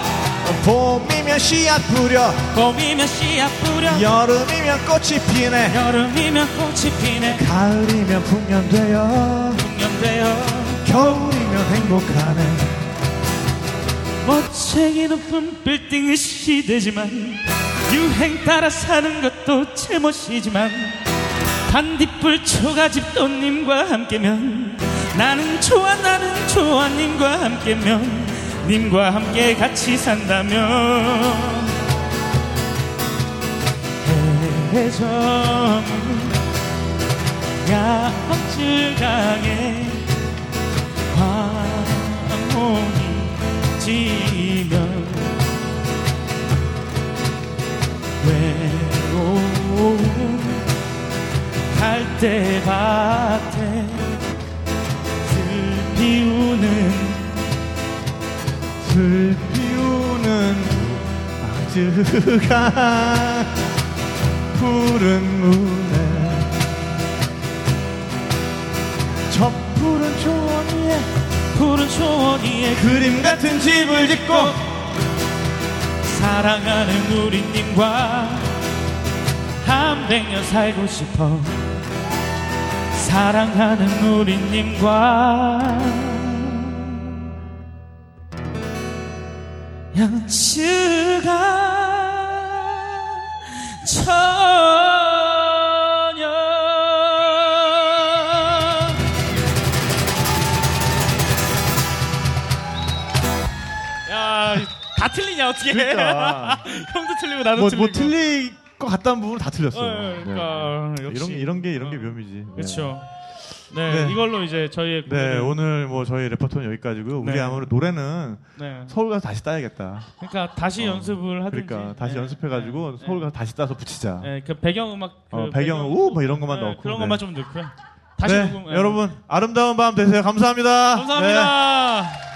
봄이면 씨앗 뿌려. 봄이면 씨앗 뿌려. 여름이면 꽃이 피네. 여름이면 꽃이 피네. 가을이면 풍년되어. 풍년되어 겨울이면 행복하네. 멋쟁이 높은 빌딩의 시대지만 유행 따라 사는 것도 제멋이지만 반딧불 초가집 돈님과 함께면 나는 좋아 나는 좋아 님과 함께면 님과 함께 같이 산다면 해점 양쯔강에 황혼이 지면 외로운 갈대밭에 슬 피우는 슬 피우는 아즈가 푸른 문 푸른 초원 위에 그림 같은 집을 짓고 사랑하는 누리님과 한 백년 살고 싶어. 사랑하는 누리님과 양치가 천 틀리냐 어떻게? 그러니까. 형도 틀리고 나도 뭐, 틀리고. 뭐 틀릴 것 같다는 부분은 다 틀렸어. 어, 그러니까 역시. 이런 이런 게 이런 게 어. 묘미지. 네. 그렇죠. 네, 네. 이걸로 이제 저희의 네, 오늘 뭐 저희 레퍼토리는 여기까지고요. 우리 네. 아무래도 노래는 네. 서울 가서 다시 따야겠다. 그러니까 다시 연습을 하든지. 그러니까 다시 네. 연습해가지고 네. 서울 가서 다시 따서 붙이자. 네, 그 배경 음악 그 어, 배경 우, 뭐 이런 것만 넣고, 그런 네. 것만 좀 넣고요. 다시 네, 녹음. 네. 여러분 아름다운 밤 되세요. 감사합니다. 네. 감사합니다.